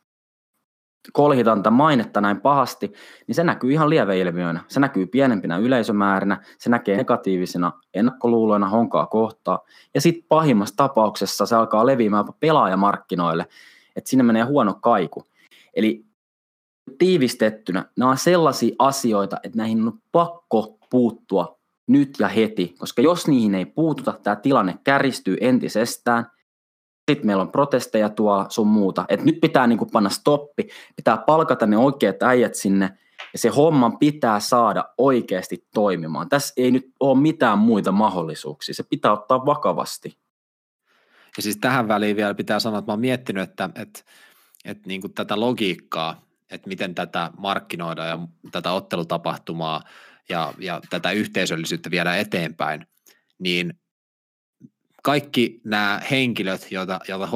kolhitaan mainetta näin pahasti, niin se näkyy ihan lieveilmiöinä. Se näkyy pienempinä yleisömäärinä, se näkee negatiivisina ennakkoluuloina honkaa kohtaa, ja sitten pahimmassa tapauksessa se alkaa leviämään pelaajamarkkinoille, että sinne menee huono kaiku. Eli tiivistettynä nämä on sellaisia asioita, että näihin on pakko puuttua nyt ja heti, koska jos niihin ei puututa, tämä tilanne kärjistyy entisestään, sitten meillä on protesteja tuolla sun muuta. Et nyt pitää niinku panna stoppi, pitää palkata ne oikeat äijät sinne, ja se homman pitää saada oikeasti toimimaan. Tässä ei nyt ole mitään muita mahdollisuuksia, se pitää ottaa vakavasti. Ja siis tähän väliin vielä pitää sanoa, että mä oon miettinyt, että, että, että niin kuin tätä logiikkaa, että miten tätä markkinoida ja tätä ottelutapahtumaa ja, ja tätä yhteisöllisyyttä viedä eteenpäin, niin kaikki nämä henkilöt, joita, joita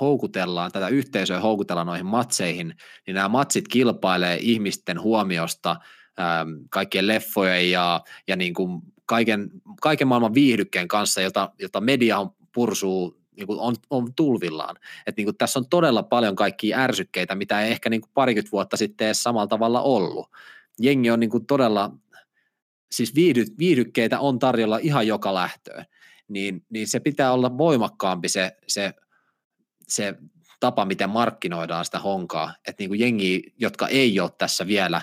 houkutellaan, tätä yhteisöä houkutellaan noihin matseihin, niin nämä matsit kilpailee ihmisten huomiosta ähm, kaikkien leffojen ja, ja niin kuin kaiken, kaiken maailman viihdykkeen kanssa, jota, jota media on pursuu niin kuin on, on tulvillaan. Et niin kuin tässä on todella paljon kaikkia ärsykkeitä, mitä ei ehkä niin kuin parikymmentä vuotta sitten edes samalla tavalla ollut. Jengi on niin kuin todella, siis viihdy, viihdykkeitä on tarjolla ihan joka lähtöön niin, niin se pitää olla voimakkaampi se, se, se tapa, miten markkinoidaan sitä honkaa, että niin kuin jengi, jotka ei ole tässä vielä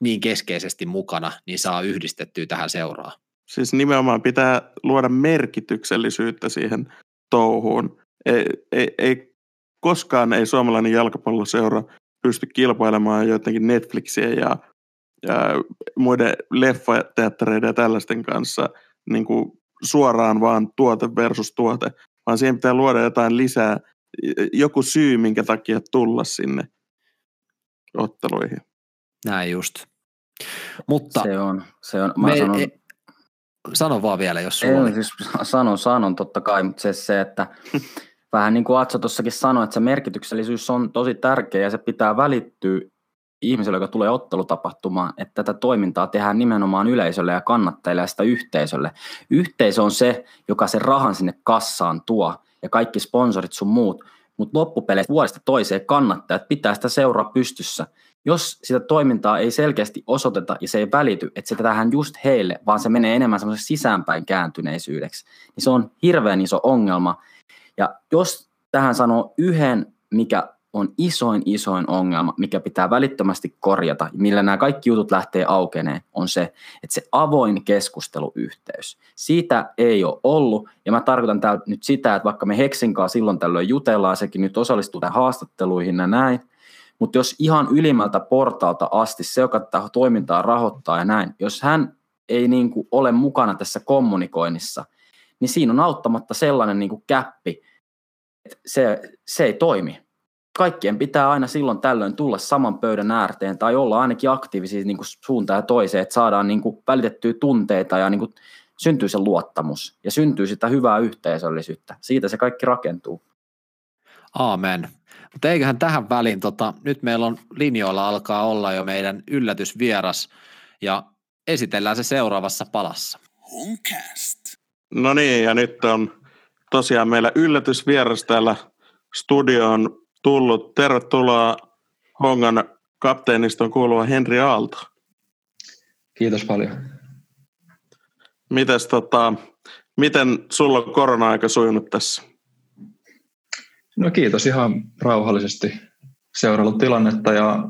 niin keskeisesti mukana, niin saa yhdistettyä tähän seuraa. Siis nimenomaan pitää luoda merkityksellisyyttä siihen touhuun. Ei, ei, ei, koskaan ei suomalainen jalkapalloseura pysty kilpailemaan joidenkin Netflixien ja, ja muiden leffateattereiden ja tällaisten kanssa niin kuin suoraan vaan tuote versus tuote, vaan siihen pitää luoda jotain lisää, joku syy, minkä takia tulla sinne otteluihin. Näin just. Mutta se on, se on. Mä me, sanon, e, sano vaan vielä, jos sulla ei, oli. Siis sanon, sanon totta kai, mutta se, se että *laughs* vähän niin kuin Atso tuossakin sanoi, että se merkityksellisyys on tosi tärkeä ja se pitää välittyä ihmiselle, joka tulee ottelutapahtumaan, että tätä toimintaa tehdään nimenomaan yleisölle ja kannattajille ja sitä yhteisölle. Yhteisö on se, joka sen rahan sinne kassaan tuo ja kaikki sponsorit sun muut, mutta loppupeleissä vuodesta toiseen kannattajat pitää sitä seuraa pystyssä. Jos sitä toimintaa ei selkeästi osoiteta ja se ei välity, että se tehdään just heille, vaan se menee enemmän semmoisen sisäänpäin kääntyneisyydeksi, niin se on hirveän iso ongelma. Ja jos tähän sanoo yhden, mikä on isoin isoin ongelma, mikä pitää välittömästi korjata, millä nämä kaikki jutut lähtee aukeneen, on se, että se avoin keskusteluyhteys. Siitä ei ole ollut, ja mä tarkoitan täällä nyt sitä, että vaikka me Heksinkaa silloin tällöin jutellaan, sekin nyt osallistuu tähän haastatteluihin ja näin, mutta jos ihan ylimmältä portaalta asti se, joka tätä toimintaa rahoittaa ja näin, jos hän ei niin kuin ole mukana tässä kommunikoinnissa, niin siinä on auttamatta sellainen niin kuin käppi, että se, se ei toimi kaikkien pitää aina silloin tällöin tulla saman pöydän äärteen tai olla ainakin aktiivisia niin kuin suuntaan ja toiseen, että saadaan niin kuin välitettyä tunteita ja niin kuin syntyy se luottamus ja syntyy sitä hyvää yhteisöllisyyttä. Siitä se kaikki rakentuu. Aamen. Mutta eiköhän tähän väliin, tota, nyt meillä on linjoilla alkaa olla jo meidän yllätysvieras ja esitellään se seuraavassa palassa. No niin, ja nyt on tosiaan meillä yllätysvieras täällä studion tullut. Tervetuloa Hongan kapteeniston kuuluva Henri Aalto. Kiitos paljon. Mites, tota, miten sulla on korona-aika sujunut tässä? No kiitos ihan rauhallisesti seurannut tilannetta ja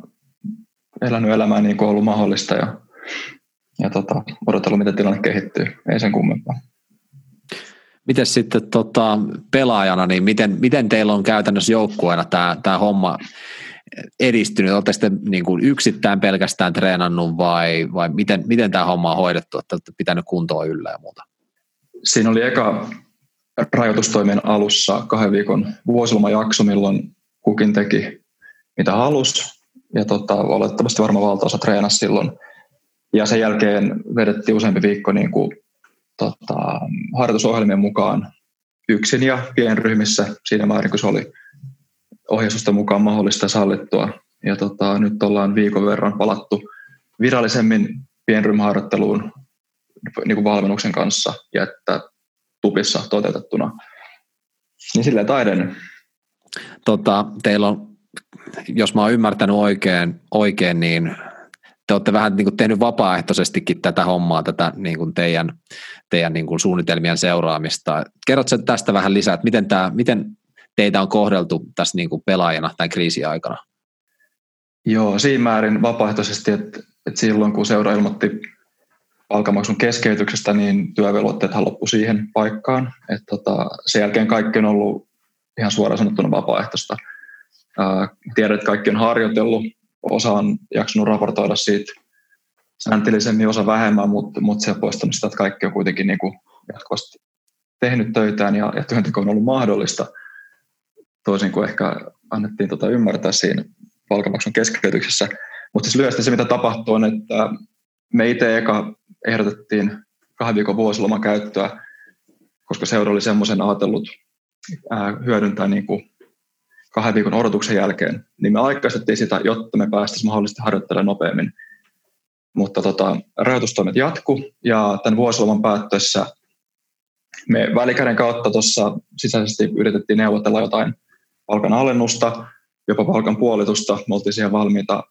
elänyt elämää niin kuin ollut mahdollista ja, ja tota, odotellut, miten tilanne kehittyy. Ei sen kummempaa. Miten sitten tota, pelaajana, niin miten, miten teillä on käytännössä joukkueena tämä, tämä homma edistynyt? Olette sitten niin kuin yksittäin pelkästään treenannut vai, vai miten, miten tämä homma on hoidettu, että olette pitänyt kuntoa yllä ja muuta? Siinä oli eka rajoitustoimien alussa kahden viikon vuosilomajakso, milloin kukin teki mitä halusi. Ja tota, olettavasti varmaan valtaosa treenasi silloin. Ja sen jälkeen vedettiin useampi viikko niin kuin, tota, harjoitusohjelmien mukaan yksin ja pienryhmissä siinä määrin, kun se oli ohjeistusten mukaan mahdollista sallittua. Ja tota, nyt ollaan viikon verran palattu virallisemmin pienryhmäharjoitteluun niin kuin valmennuksen kanssa ja että tupissa toteutettuna. Niin silleen taiden. Tota, teillä on, jos mä oon ymmärtänyt oikein, oikein niin te olette vähän niin kuin tehnyt vapaaehtoisestikin tätä hommaa, tätä niin kuin teidän, teidän niin kuin suunnitelmien seuraamista. Kerrotko tästä vähän lisää, että miten, tämä, miten teitä on kohdeltu tässä niin kuin pelaajana tämän kriisin aikana? Joo, siinä määrin vapaaehtoisesti, että, että silloin kun seura ilmoitti palkamaksun keskeytyksestä, niin työvelvoitteethan loppu siihen paikkaan. Et tota, sen jälkeen kaikki on ollut ihan suoraan sanottuna vapaaehtoista. Ää, tiedän, että kaikki on harjoitellut, osa on jaksanut raportoida siitä sääntillisemmin, osa vähemmän, mutta, mutta se on poistanut sitä, että kaikki on kuitenkin niin kuin jatkuvasti tehnyt töitään ja, ja työnteko on ollut mahdollista, toisin kuin ehkä annettiin tota ymmärtää siinä palkamaksun keskeytyksessä. Mutta siis lyhyesti se, mitä tapahtuu, on, että me itse eka ehdotettiin kahden viikon vuosiloman käyttöä, koska seura oli semmoisen ajatellut ää, hyödyntää niin kuin kahden viikon odotuksen jälkeen, niin me aikaistettiin sitä, jotta me päästäisiin mahdollisesti harjoittelemaan nopeammin. Mutta tota, rajoitustoimet jatku ja tämän vuosiloman päättyessä me välikäden kautta tuossa sisäisesti yritettiin neuvotella jotain palkan alennusta, jopa palkan puolitusta. Me oltiin siihen valmiita,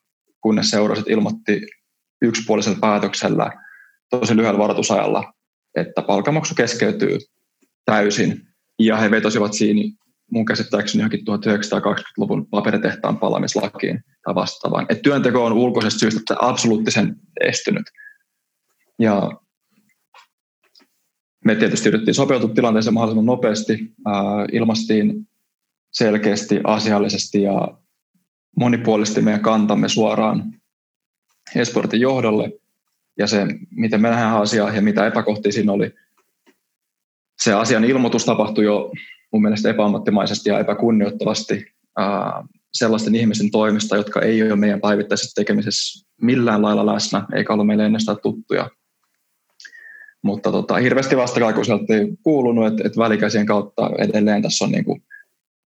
kunnes seurasit ilmoitti yksipuolisella päätöksellä tosi lyhyellä varoitusajalla, että palkamaksu keskeytyy täysin. Ja he vetosivat siinä mun käsittääkseni johonkin 1920-luvun paperitehtaan palamislakiin tai vastaavaan. Että työnteko on ulkoisesta syystä absoluuttisen estynyt. Ja me tietysti yritettiin sopeutua tilanteeseen mahdollisimman nopeasti, ilmastiin selkeästi, asiallisesti ja monipuolisesti meidän kantamme suoraan esportin johdolle. Ja se, miten me nähdään asiaa ja mitä epäkohtia siinä oli, se asian ilmoitus tapahtui jo mun mielestä epäammattimaisesti ja epäkunnioittavasti ää, sellaisten ihmisten toimista, jotka ei ole meidän päivittäisessä tekemisessä millään lailla läsnä, eikä ole meille ennestään tuttuja. Mutta tota, hirveästi vastakaikuiselta ei kuulunut, että, että välikäsien kautta edelleen tässä on niin kuin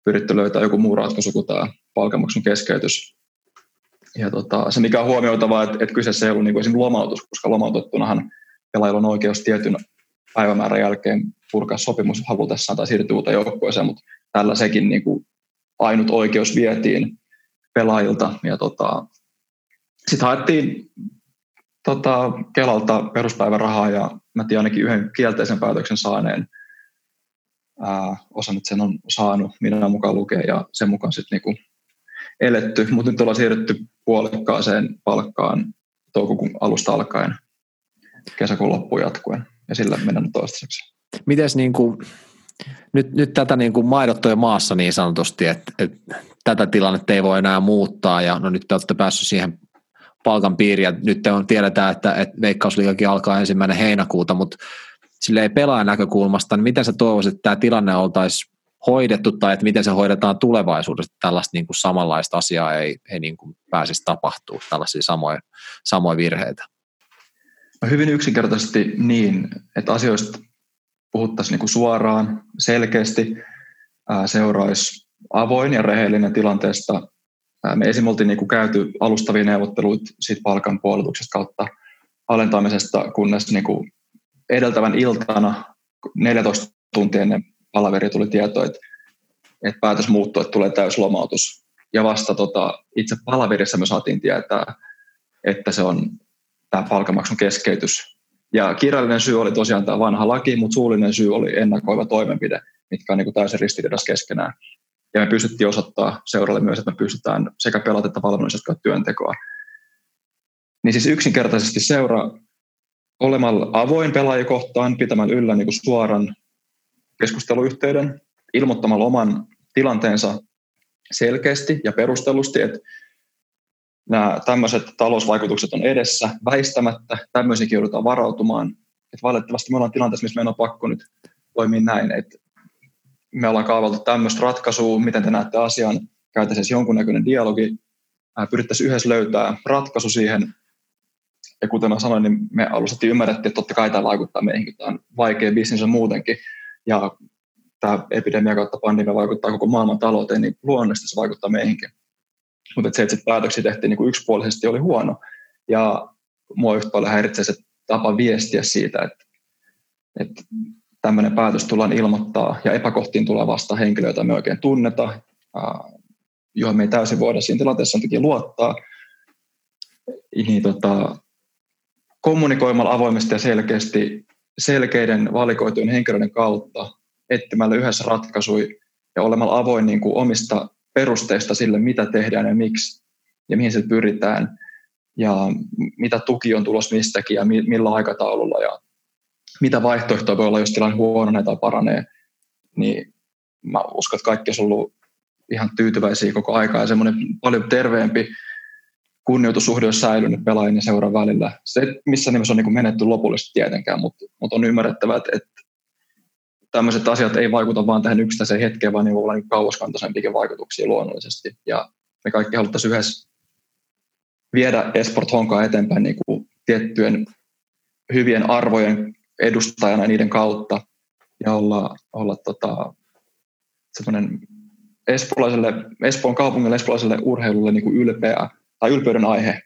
pyritty löytää joku muu ratkaisu kuin tämä palkanmaksun keskeytys. Ja tota, se mikä on huomioitavaa, että, että kyseessä ei ollut niin kuin lomautus, koska lomautettunahan pelaajilla on oikeus tietyn päivämäärän jälkeen purkaa sopimus halutessaan tai siirtyä uuteen joukkueeseen, mutta tällä sekin niin kuin ainut oikeus vietiin pelaajilta. Ja tota, sitten haettiin tota, Kelalta peruspäivärahaa ja mä tiedän ainakin yhden kielteisen päätöksen saaneen. Ää, osa nyt sen on saanut, minä mukaan lukea ja sen mukaan sitten niinku eletty, mutta nyt ollaan siirrytty puolikkaaseen palkkaan toukokuun alusta alkaen kesäkuun loppuun jatkuen ja sillä mennään toistaiseksi. Mites niin kuin, nyt, nyt tätä niin kuin maidottu jo maassa niin sanotusti, että, että tätä tilannetta ei voi enää muuttaa ja no nyt te olette päässyt siihen palkan piiriin ja nyt on, tiedetään, että, että veikkausliikakin alkaa ensimmäinen heinäkuuta, mutta sille ei pelaajan näkökulmasta, niin miten sä toivoisit, että tämä tilanne oltaisiin hoidettu tai että miten se hoidetaan tulevaisuudessa, että tällaista niin kuin samanlaista asiaa ei, ei niin kuin pääsisi tapahtuu, tällaisia samoja, samoja virheitä? Hyvin yksinkertaisesti niin, että asioista puhuttaisiin niin kuin suoraan, selkeästi, seuraisi avoin ja rehellinen tilanteesta. Me esim. oltiin niin kuin käyty alustavia neuvotteluita siitä palkan puolituksesta kautta alentamisesta, kunnes niin kuin edeltävän iltana 14 tuntia ennen palaveri tuli tieto, että, että päätös muuttui, että tulee täyslomautus. ja vasta tota, itse palavirissa me saatiin tietää, että se on tämä palkamaksun keskeytys. Ja kirjallinen syy oli tosiaan tämä vanha laki, mutta suullinen syy oli ennakoiva toimenpide, mitkä on niin kuin täysin ristiriidassa keskenään. Ja me pystyttiin osoittaa seuralle myös, että me pystytään sekä pelata että valmennus, että työntekoa. Niin siis yksinkertaisesti seura olemalla avoin pelaajakohtaan, pitämään yllä niin kuin suoran keskusteluyhteyden, ilmoittamalla oman tilanteensa selkeästi ja perustellusti, että nämä tämmöiset talousvaikutukset on edessä väistämättä, tämmöisiäkin joudutaan varautumaan. Että valitettavasti me ollaan tilanteessa, missä meidän on pakko nyt toimia näin, että me ollaan kaavaltu tämmöistä ratkaisua, miten te näette asian, käytäisiin jonkunnäköinen dialogi, pyrittäisiin yhdessä löytää ratkaisu siihen, ja kuten mä sanoin, niin me alusta ymmärrettiin, että totta kai tämä vaikuttaa meihin, tämä on vaikea bisnes muutenkin, ja tämä epidemia kautta pandemia vaikuttaa koko maailman talouteen, niin luonnollisesti se vaikuttaa meihinkin. Mutta se, että päätöksiä tehtiin niin kuin yksipuolisesti, oli huono. Ja mua yhtä paljon häiritsee se tapa viestiä siitä, että, että tämmöinen päätös tullaan ilmoittaa ja epäkohtiin tulee vasta henkilöitä me oikein tunneta, johon me ei täysin voida siinä tilanteessa luottaa. Niin tota, kommunikoimalla avoimesti ja selkeästi selkeiden valikoitujen henkilöiden kautta etsimällä yhdessä ratkaisuja ja olemalla avoin niin kuin omista perusteista sille, mitä tehdään ja miksi ja mihin se pyritään ja mitä tuki on tulos mistäkin ja millä aikataululla ja mitä vaihtoehtoja voi olla, jos tilanne huononee tai paranee, niin mä uskon, että kaikki on ollut ihan tyytyväisiä koko aikaa ja semmoinen paljon terveempi kunnioitussuhde on säilynyt pelaajien ja seuran välillä. Se missä nimessä on niin menetty lopullisesti tietenkään, mutta, on ymmärrettävä, että, että tämmöiset asiat ei vaikuta vain tähän yksittäiseen hetkeen, vaan niin voi olla niin kauaskantoisempikin vaikutuksia luonnollisesti. Ja me kaikki haluttaisiin yhdessä viedä Esport Honkaa eteenpäin niin kuin tiettyjen hyvien arvojen edustajana niiden kautta ja olla, olla tota, semmoinen espoolaiselle, Espoon kaupungille, espoolaiselle urheilulle niin kuin ylpeä tai ylpeyden aihe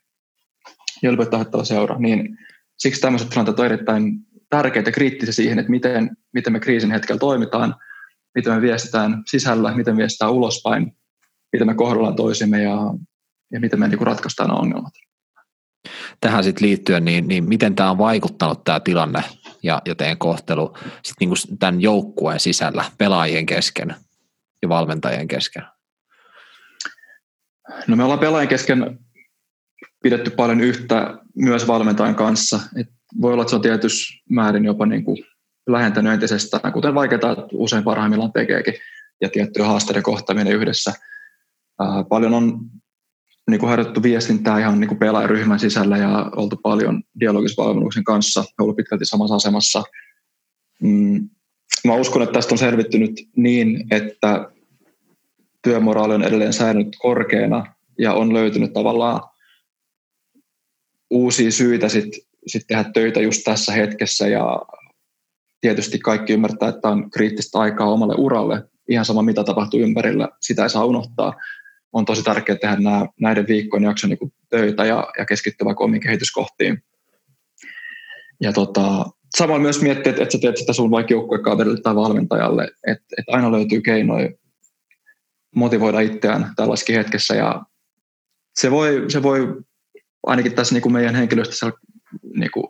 ja ylpeyttä seura, niin siksi tämmöiset tilanteet on erittäin tärkeitä ja kriittisiä siihen, että miten, miten me kriisin hetkellä toimitaan, miten me viestitään sisällä, miten me viestitään ulospäin, miten me kohdellaan toisimme ja, ja miten me niin kuin ratkaistaan nämä ongelmat. Tähän sitten liittyen, niin, niin miten tämä on vaikuttanut tämä tilanne ja, ja teidän kohtelu sit niin tämän joukkueen sisällä pelaajien kesken ja valmentajien kesken? No me ollaan pelaajien kesken pidetty paljon yhtä myös valmentajan kanssa. Et voi olla, että se on tietyssä määrin jopa niin kuin lähentänyt entisestään, kuten vaikeaa usein parhaimmillaan tekeekin, ja tiettyjä haasteiden kohtaaminen yhdessä. Ää, paljon on niin kuin harjoitettu viestintää ihan niin kuin pelaajaryhmän sisällä ja oltu paljon dialogisvalmennuksen kanssa, ollut pitkälti samassa asemassa. Mm, mä uskon, että tästä on selvittynyt niin, että työmoraali on edelleen säilynyt korkeana ja on löytynyt tavallaan uusia syitä sitten sit tehdä töitä just tässä hetkessä ja tietysti kaikki ymmärtää, että on kriittistä aikaa omalle uralle. Ihan sama, mitä tapahtuu ympärillä, sitä ei saa unohtaa. On tosi tärkeää tehdä nämä, näiden viikkojen jakson niin töitä ja, ja keskittyä vaikka omiin kehityskohtiin. Ja tota, samalla myös miettiä, että, että sä teet sitä sun vaikka joukkuekaverille tai valmentajalle, että, että aina löytyy keinoja motivoida itseään tällaisessa hetkessä ja se voi, se voi ainakin tässä niin kuin meidän henkilöstössä niin kuin,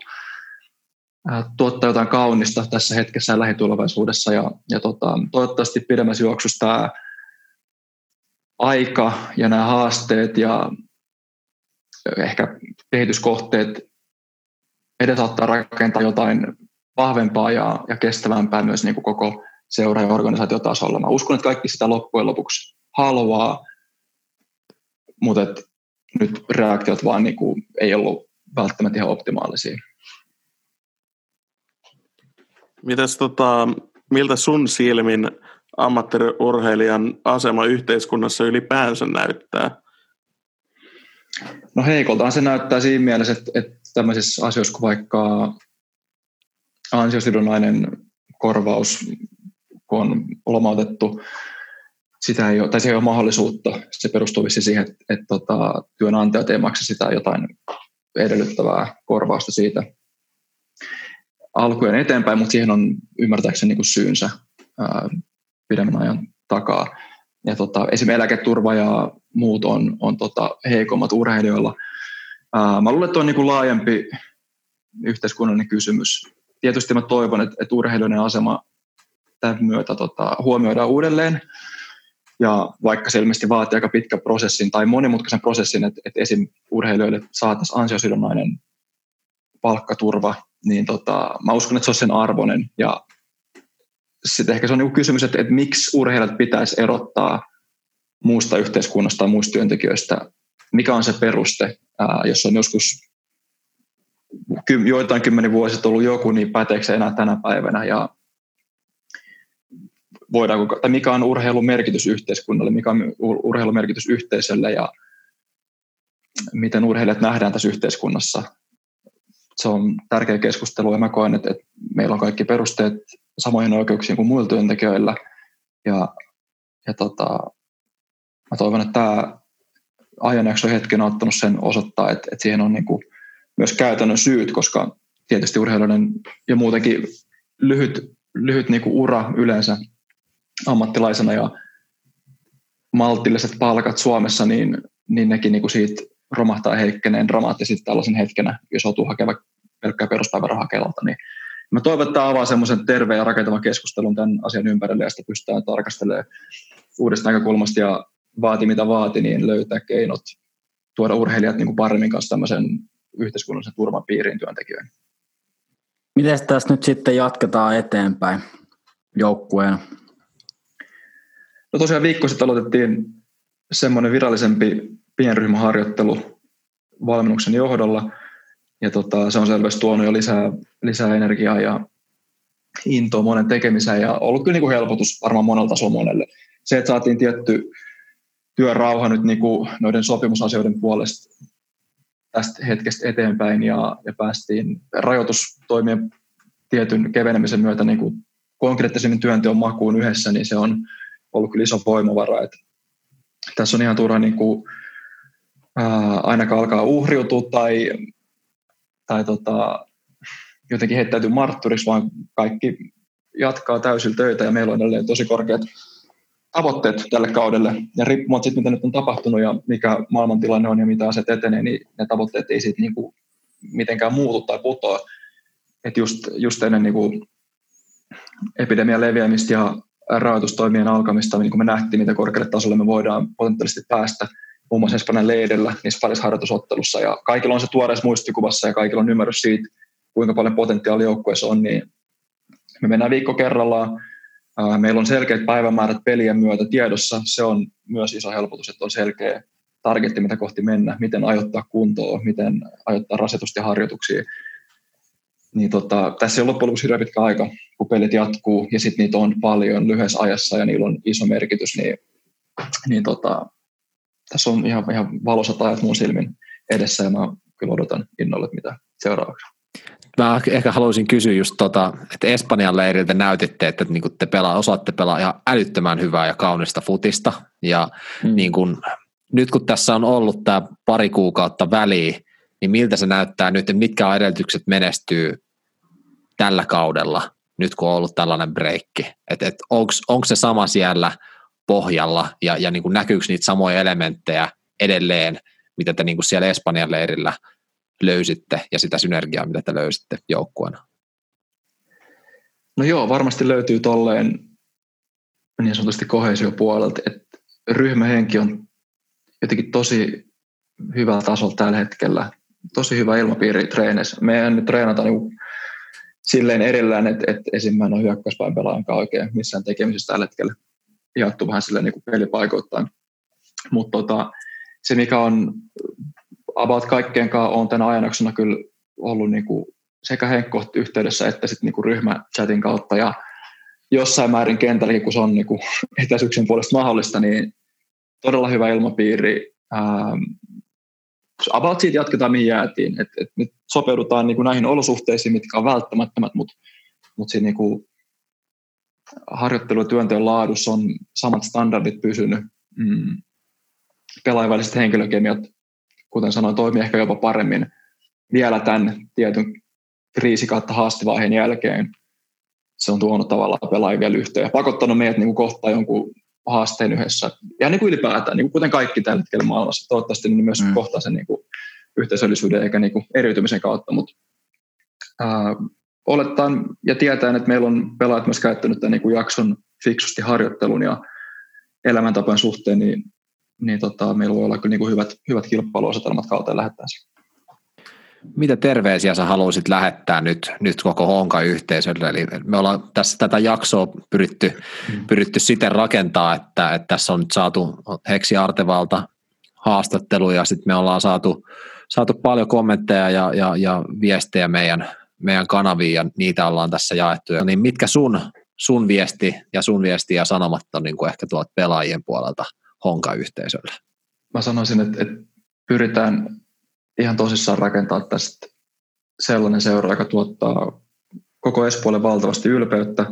tuottaa jotain kaunista tässä hetkessä ja lähitulevaisuudessa ja, ja tota, toivottavasti pidemmässä juoksussa tämä aika ja nämä haasteet ja ehkä kehityskohteet edesauttaa rakentaa jotain vahvempaa ja, ja kestävämpää myös niin kuin koko seura- ja organisaatiotasolla. Mä uskon, että kaikki sitä loppujen lopuksi haluaa, mutta nyt reaktiot vaan niin kuin ei ollut välttämättä ihan optimaalisia. Mitäs tota, miltä sun silmin ammattiurheilijan asema yhteiskunnassa ylipäänsä näyttää? No heikoltaan se näyttää siinä mielessä, että, että tämmöisissä asioissa kuin vaikka ansiosidonnainen korvaus kun on lomautettu, sitä ei ole, tai se ei ole mahdollisuutta. Se perustuu siihen, että, että, että tota, työnantajat ei maksa sitä jotain edellyttävää korvausta siitä alkujen eteenpäin, mutta siihen on ymmärtääkseni niin kuin syynsä ää, pidemmän ajan takaa. Ja tota, esimerkiksi eläketurva ja, muut on, on tota heikommat urheilijoilla. Ää, mä luulen, että on niin kuin laajempi yhteiskunnallinen kysymys. Tietysti mä toivon, että, että urheilijoiden asema tämän myötä tota, huomioidaan uudelleen. Ja vaikka se ilmeisesti vaatii aika pitkä prosessin tai monimutkaisen prosessin, että, että esim. urheilijoille saataisiin ansiosidonnainen palkkaturva, niin tota, mä uskon, että se on sen arvoinen. Ja sitten ehkä se on niin kysymys, että, että miksi urheilijat pitäisi erottaa muusta yhteiskunnasta tai muista työntekijöistä. Mikä on se peruste, ää, jos on joskus joitain kymmenen vuosia ollut joku, niin päteekö se enää tänä päivänä. Ja voidaanko, tai mikä on urheilun merkitys yhteiskunnalle, mikä on urheilun merkitys yhteisölle ja miten urheilijat nähdään tässä yhteiskunnassa. Se on tärkeä keskustelu ja mä koen, että, että meillä on kaikki perusteet samoihin oikeuksiin kuin muilla työntekijöillä. Ja, ja tota, mä toivon, että tämä ajanjakso hetken on ottanut sen osoittaa, että, että siihen on niin kuin myös käytännön syyt, koska tietysti urheilijoiden ja muutenkin lyhyt, lyhyt niin kuin ura yleensä ammattilaisena ja maltilliset palkat Suomessa, niin, niin nekin niin kuin siitä romahtaa heikkeneen dramaattisesti tällaisen hetkenä, jos joutuu hakeva pelkkää peruspäivärahaa Kelalta. Niin mä toivon, että avaa semmoisen terveen ja rakentavan keskustelun tämän asian ympärille ja sitä pystytään tarkastelemaan uudesta näkökulmasta ja vaati mitä vaati, niin löytää keinot tuoda urheilijat niin kuin paremmin kanssa tämmöisen yhteiskunnallisen turvan piiriin työntekijöihin. Miten tässä nyt sitten jatketaan eteenpäin joukkueen No tosiaan viikko sitten aloitettiin semmoinen virallisempi pienryhmäharjoittelu valmennuksen johdolla. Ja tota, se on selvästi tuonut jo lisää, lisää energiaa ja intoa monen tekemiseen ja ollut kyllä niin kuin helpotus varmaan monelta tasolla monelle. Se, että saatiin tietty työrauha nyt niin kuin noiden sopimusasioiden puolesta tästä hetkestä eteenpäin ja, ja päästiin rajoitustoimien tietyn kevenemisen myötä niin kuin konkreettisemmin työnteon makuun yhdessä, niin se on ollut kyllä iso voimavara. Että tässä on ihan turha niin kuin, ää, ainakaan alkaa uhriutua tai, tai tota, jotenkin heittäytyy martturiksi, vaan kaikki jatkaa täysillä töitä ja meillä on edelleen tosi korkeat tavoitteet tälle kaudelle. Ja riippumatta siitä, mitä nyt on tapahtunut ja mikä maailmantilanne on ja mitä asiat etenee, niin ne tavoitteet ei siitä niin kuin mitenkään muutu tai putoa. Että just, just ennen niin kuin epidemian leviämistä ja rahoitustoimien alkamista, niin kuin me nähtiin, mitä korkealle tasolle me voidaan potentiaalisesti päästä, muun muassa Espanjan leidellä niissä parissa harjoitusottelussa. Ja kaikilla on se tuoreessa muistikuvassa ja kaikilla on ymmärrys siitä, kuinka paljon potentiaalia joukkueessa on, niin me mennään viikko kerrallaan. Meillä on selkeät päivämäärät pelien myötä tiedossa. Se on myös iso helpotus, että on selkeä targetti, mitä kohti mennä, miten ajoittaa kuntoa, miten ajoittaa rasitusta ja harjoituksia niin tota, tässä on loppujen lopuksi hirveän pitkä aika, kun pelit jatkuu ja sitten niitä on paljon lyhyessä ajassa ja niillä on iso merkitys, niin, niin tota, tässä on ihan, ihan valosat ajat mun silmin edessä ja mä kyllä odotan innolla, mitä seuraavaksi. Mä ehkä haluaisin kysyä just tota, että Espanjan leiriltä näytitte, että niin te pelaa, osaatte pelaa ihan älyttömän hyvää ja kaunista futista. Ja mm. niin kun, nyt kun tässä on ollut tämä pari kuukautta väliin, niin miltä se näyttää nyt, että mitkä on edellytykset menestyy tällä kaudella, nyt kun on ollut tällainen breikki, että et, onko se sama siellä pohjalla ja, ja niin kuin näkyykö niitä samoja elementtejä edelleen, mitä te niin kuin siellä Espanjan leirillä löysitte ja sitä synergiaa, mitä te löysitte joukkueena? No joo, varmasti löytyy tolleen niin sanotusti kohesiopuolelta, että ryhmähenki on jotenkin tosi hyvällä tasolla tällä hetkellä tosi hyvä ilmapiiri treeneissä. Meidän nyt treenata niin silleen erillään, että, että ensimmäinen on hyökkäyspäin pelaajan oikein missään tekemisissä tällä hetkellä jaettu vähän silleen niin pelipaikoittain. Mutta tota, se, mikä on about kanssa on tänä ajanaksona kyllä ollut niin kuin sekä Henkko yhteydessä että sitten niin ryhmächatin kautta ja jossain määrin kentälläkin, kun se on niin kuin etäisyyksien puolesta mahdollista, niin todella hyvä ilmapiiri. Ähm, about siitä jatketaan, mihin jäätiin. Et, et nyt sopeudutaan niin kuin näihin olosuhteisiin, mitkä on välttämättömät, mutta mut siinä niin kuin harjoittelu- ja työnteon laadussa on samat standardit pysynyt. Mm. Pelaajaväliset henkilökemiat, kuten sanoin, toimii ehkä jopa paremmin vielä tämän tietyn kriisi kautta haastevaiheen jälkeen. Se on tuonut tavallaan pelaajia vielä yhteen ja pakottanut meidät niin kuin kohtaan jonkun haasteen yhdessä. Ja niin kuin ylipäätään, niin kuin kuten kaikki tällä hetkellä maailmassa, toivottavasti niin myös mm. kohtaa sen niin kuin yhteisöllisyyden eikä niin kuin eriytymisen kautta, mutta ää, olettaen ja tietäen, että meillä on pelaajat myös käyttänyt tämän niin kuin jakson fiksusti harjoittelun ja elämäntapojen suhteen, niin, niin tota, meillä voi olla kyllä niin kuin hyvät, hyvät kilpailuasetelmat kautta lähettäessä. Mitä terveisiä sä haluaisit lähettää nyt, nyt koko Honka-yhteisölle? Eli me ollaan tässä tätä jaksoa pyritty, mm. pyritty siten rakentaa, että, että tässä on nyt saatu Heksi Artevalta haastatteluja, sitten me ollaan saatu, saatu paljon kommentteja ja, ja, ja viestejä meidän, meidän kanaviin ja niitä ollaan tässä jaettu. Niin mitkä sun, sun viesti ja sun viesti ja sanomat on niin kuin ehkä tuolta pelaajien puolelta Honka-yhteisölle? Mä sanoisin, että, että pyritään ihan tosissaan rakentaa tästä sellainen seura, joka tuottaa koko Espoolle valtavasti ylpeyttä.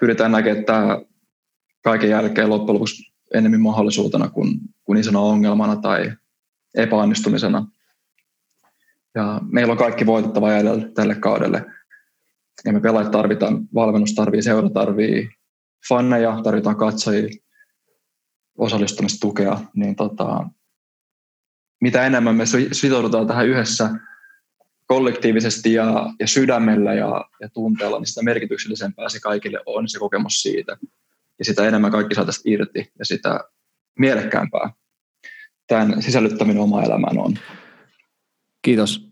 Pyritään näkemään tämä kaiken jälkeen loppujen lopuksi enemmän mahdollisuutena kuin, kuin isona ongelmana tai epäonnistumisena. Ja meillä on kaikki voitettava jäljellä tälle kaudelle. Ja me pelaajat tarvitaan, valmennus tarvii, seura tarvii fanneja, tarvitaan katsojia, osallistumistukea, niin tota, mitä enemmän me sitoudutaan tähän yhdessä kollektiivisesti ja, ja sydämellä ja, ja tunteella, niin sitä merkityksellisempää se kaikille on se kokemus siitä. Ja sitä enemmän kaikki saataisiin irti ja sitä mielekkäämpää tämän sisällyttäminen oma elämään on. Kiitos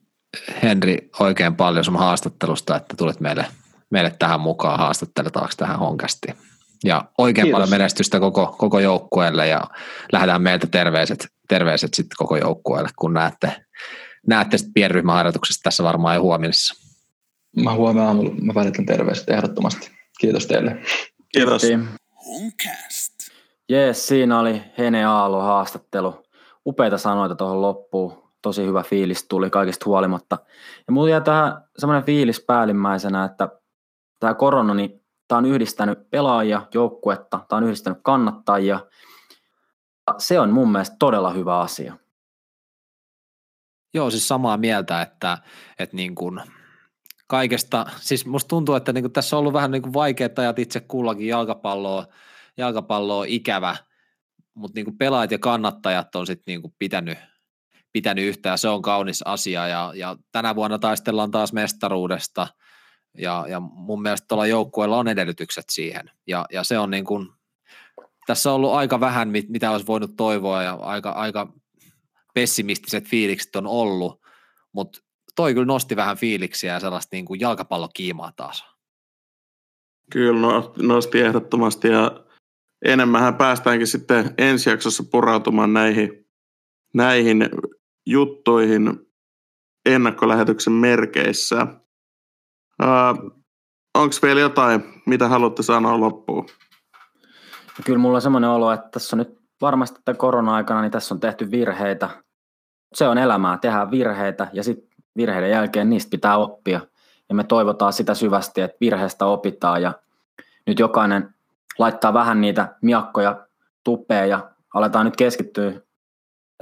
Henri oikein paljon sun haastattelusta, että tulit meille, meille tähän mukaan haastatteletaanko tähän honkasti. Ja oikein Kiitos. paljon menestystä koko, koko joukkueelle ja lähdetään meiltä terveiset, terveiset sitten koko joukkueelle, kun näette, näette sitten pienryhmäharjoituksesta tässä varmaan jo huomisessa. Mä huomenna aamulla mä välitän terveiset ehdottomasti. Kiitos teille. Kiitos. Honcast. Jees, siinä oli Hene Aalo haastattelu. Upeita sanoita tuohon loppuun. Tosi hyvä fiilis tuli kaikista huolimatta. Ja mulla jää tähän semmoinen fiilis päällimmäisenä, että tämä korona, niin Tämä on yhdistänyt pelaajia, joukkuetta, tämä on yhdistänyt kannattajia. Se on mun mielestä todella hyvä asia. Joo, siis samaa mieltä, että, että niin kuin kaikesta, siis musta tuntuu, että niin kuin tässä on ollut vähän niin kuin vaikeat ajat itse kullakin jalkapalloa, jalkapalloa ikävä, mutta niin kuin pelaajat ja kannattajat on sitten niin kuin pitänyt, pitänyt yhtään, se on kaunis asia ja, ja tänä vuonna taistellaan taas mestaruudesta – ja, ja mun mielestä tuolla joukkueella on edellytykset siihen. Ja, ja se on niin kuin, tässä on ollut aika vähän, mitä olisi voinut toivoa ja aika, aika pessimistiset fiilikset on ollut, mutta toi kyllä nosti vähän fiiliksiä ja sellaista niin kuin jalkapallokiimaa taas. Kyllä no, nosti ehdottomasti ja enemmän päästäänkin sitten ensi jaksossa purautumaan näihin, näihin juttuihin ennakkolähetyksen merkeissä. Uh, Onko vielä jotain, mitä haluatte sanoa loppuun? Kyllä mulla on semmoinen olo, että tässä on nyt varmasti tämän korona-aikana, niin tässä on tehty virheitä. Se on elämää, tehdään virheitä ja sitten virheiden jälkeen niistä pitää oppia. Ja me toivotaan sitä syvästi, että virheestä opitaan ja nyt jokainen laittaa vähän niitä miakkoja tupeen ja aletaan nyt keskittyä,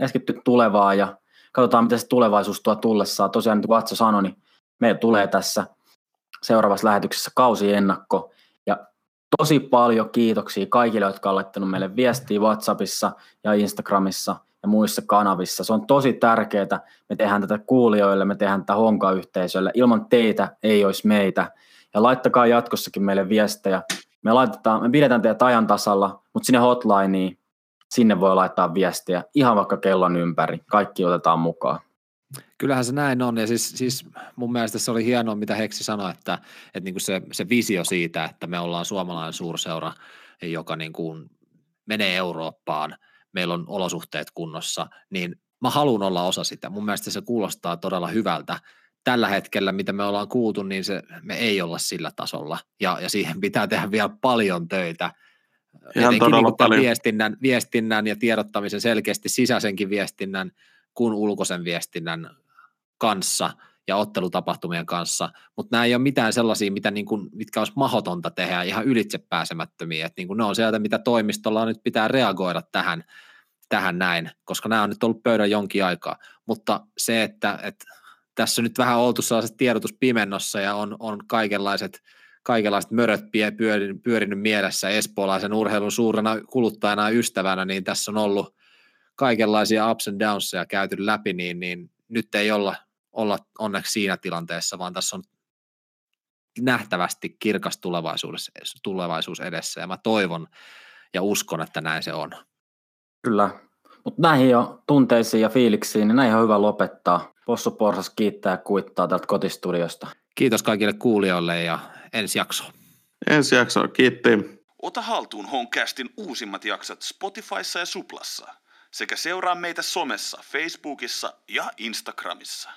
keskittyä tulevaan ja katsotaan, mitä se tulevaisuus tuo tullessaan. Tosiaan, niin kuin Vatso sanoi, niin meillä tulee tässä seuraavassa lähetyksessä kausiennakko. Tosi paljon kiitoksia kaikille, jotka ovat laittanut meille viestiä WhatsAppissa ja Instagramissa ja muissa kanavissa. Se on tosi tärkeää. Me tehdään tätä kuulijoille, me tehdään tätä Honka-yhteisölle. Ilman teitä ei olisi meitä. Ja laittakaa jatkossakin meille viestejä. Me, laitetaan, me pidetään teidät ajan tasalla, mutta sinne hotlineen, sinne voi laittaa viestiä ihan vaikka kellon ympäri. Kaikki otetaan mukaan. Kyllähän se näin on, ja siis, siis mun mielestä se oli hienoa, mitä Heksi sanoi, että, että niin kuin se, se visio siitä, että me ollaan suomalainen suurseura, joka niin kuin menee Eurooppaan, meillä on olosuhteet kunnossa, niin mä haluan olla osa sitä. Mun mielestä se kuulostaa todella hyvältä. Tällä hetkellä, mitä me ollaan kuultu, niin se, me ei olla sillä tasolla, ja, ja siihen pitää tehdä vielä paljon töitä, Ihan todella niin paljon. Viestinnän, viestinnän ja tiedottamisen selkeästi sisäisenkin viestinnän kuin ulkoisen viestinnän kanssa ja ottelutapahtumien kanssa, mutta nämä ei ole mitään sellaisia, mitä niin kuin, mitkä olisi mahdotonta tehdä ihan ylitsepääsemättömiä, että niin kuin ne on sieltä, mitä toimistolla nyt pitää reagoida tähän, tähän näin, koska nämä on nyt ollut pöydän jonkin aikaa, mutta se, että, että tässä nyt vähän oltu sellaiset tiedotuspimennossa ja on, on kaikenlaiset kaikenlaiset möröt pyörinyt, pyörinyt mielessä espoolaisen urheilun suurena kuluttajana ja ystävänä, niin tässä on ollut kaikenlaisia ups and downsia käyty läpi, niin, niin nyt ei olla, olla onneksi siinä tilanteessa, vaan tässä on nähtävästi kirkas tulevaisuus, tulevaisuus edessä, ja mä toivon ja uskon, että näin se on. Kyllä, mutta näihin jo tunteisiin ja fiiliksiin, niin näihin on hyvä lopettaa. Possu Porsas kiittää ja kuittaa täältä kotistudiosta. Kiitos kaikille kuulijoille ja ensi jakso. Ensi jakso, kiitti. Ota haltuun Honcastin uusimmat jaksot Spotifyssa ja Suplassa sekä seuraa meitä somessa, Facebookissa ja Instagramissa.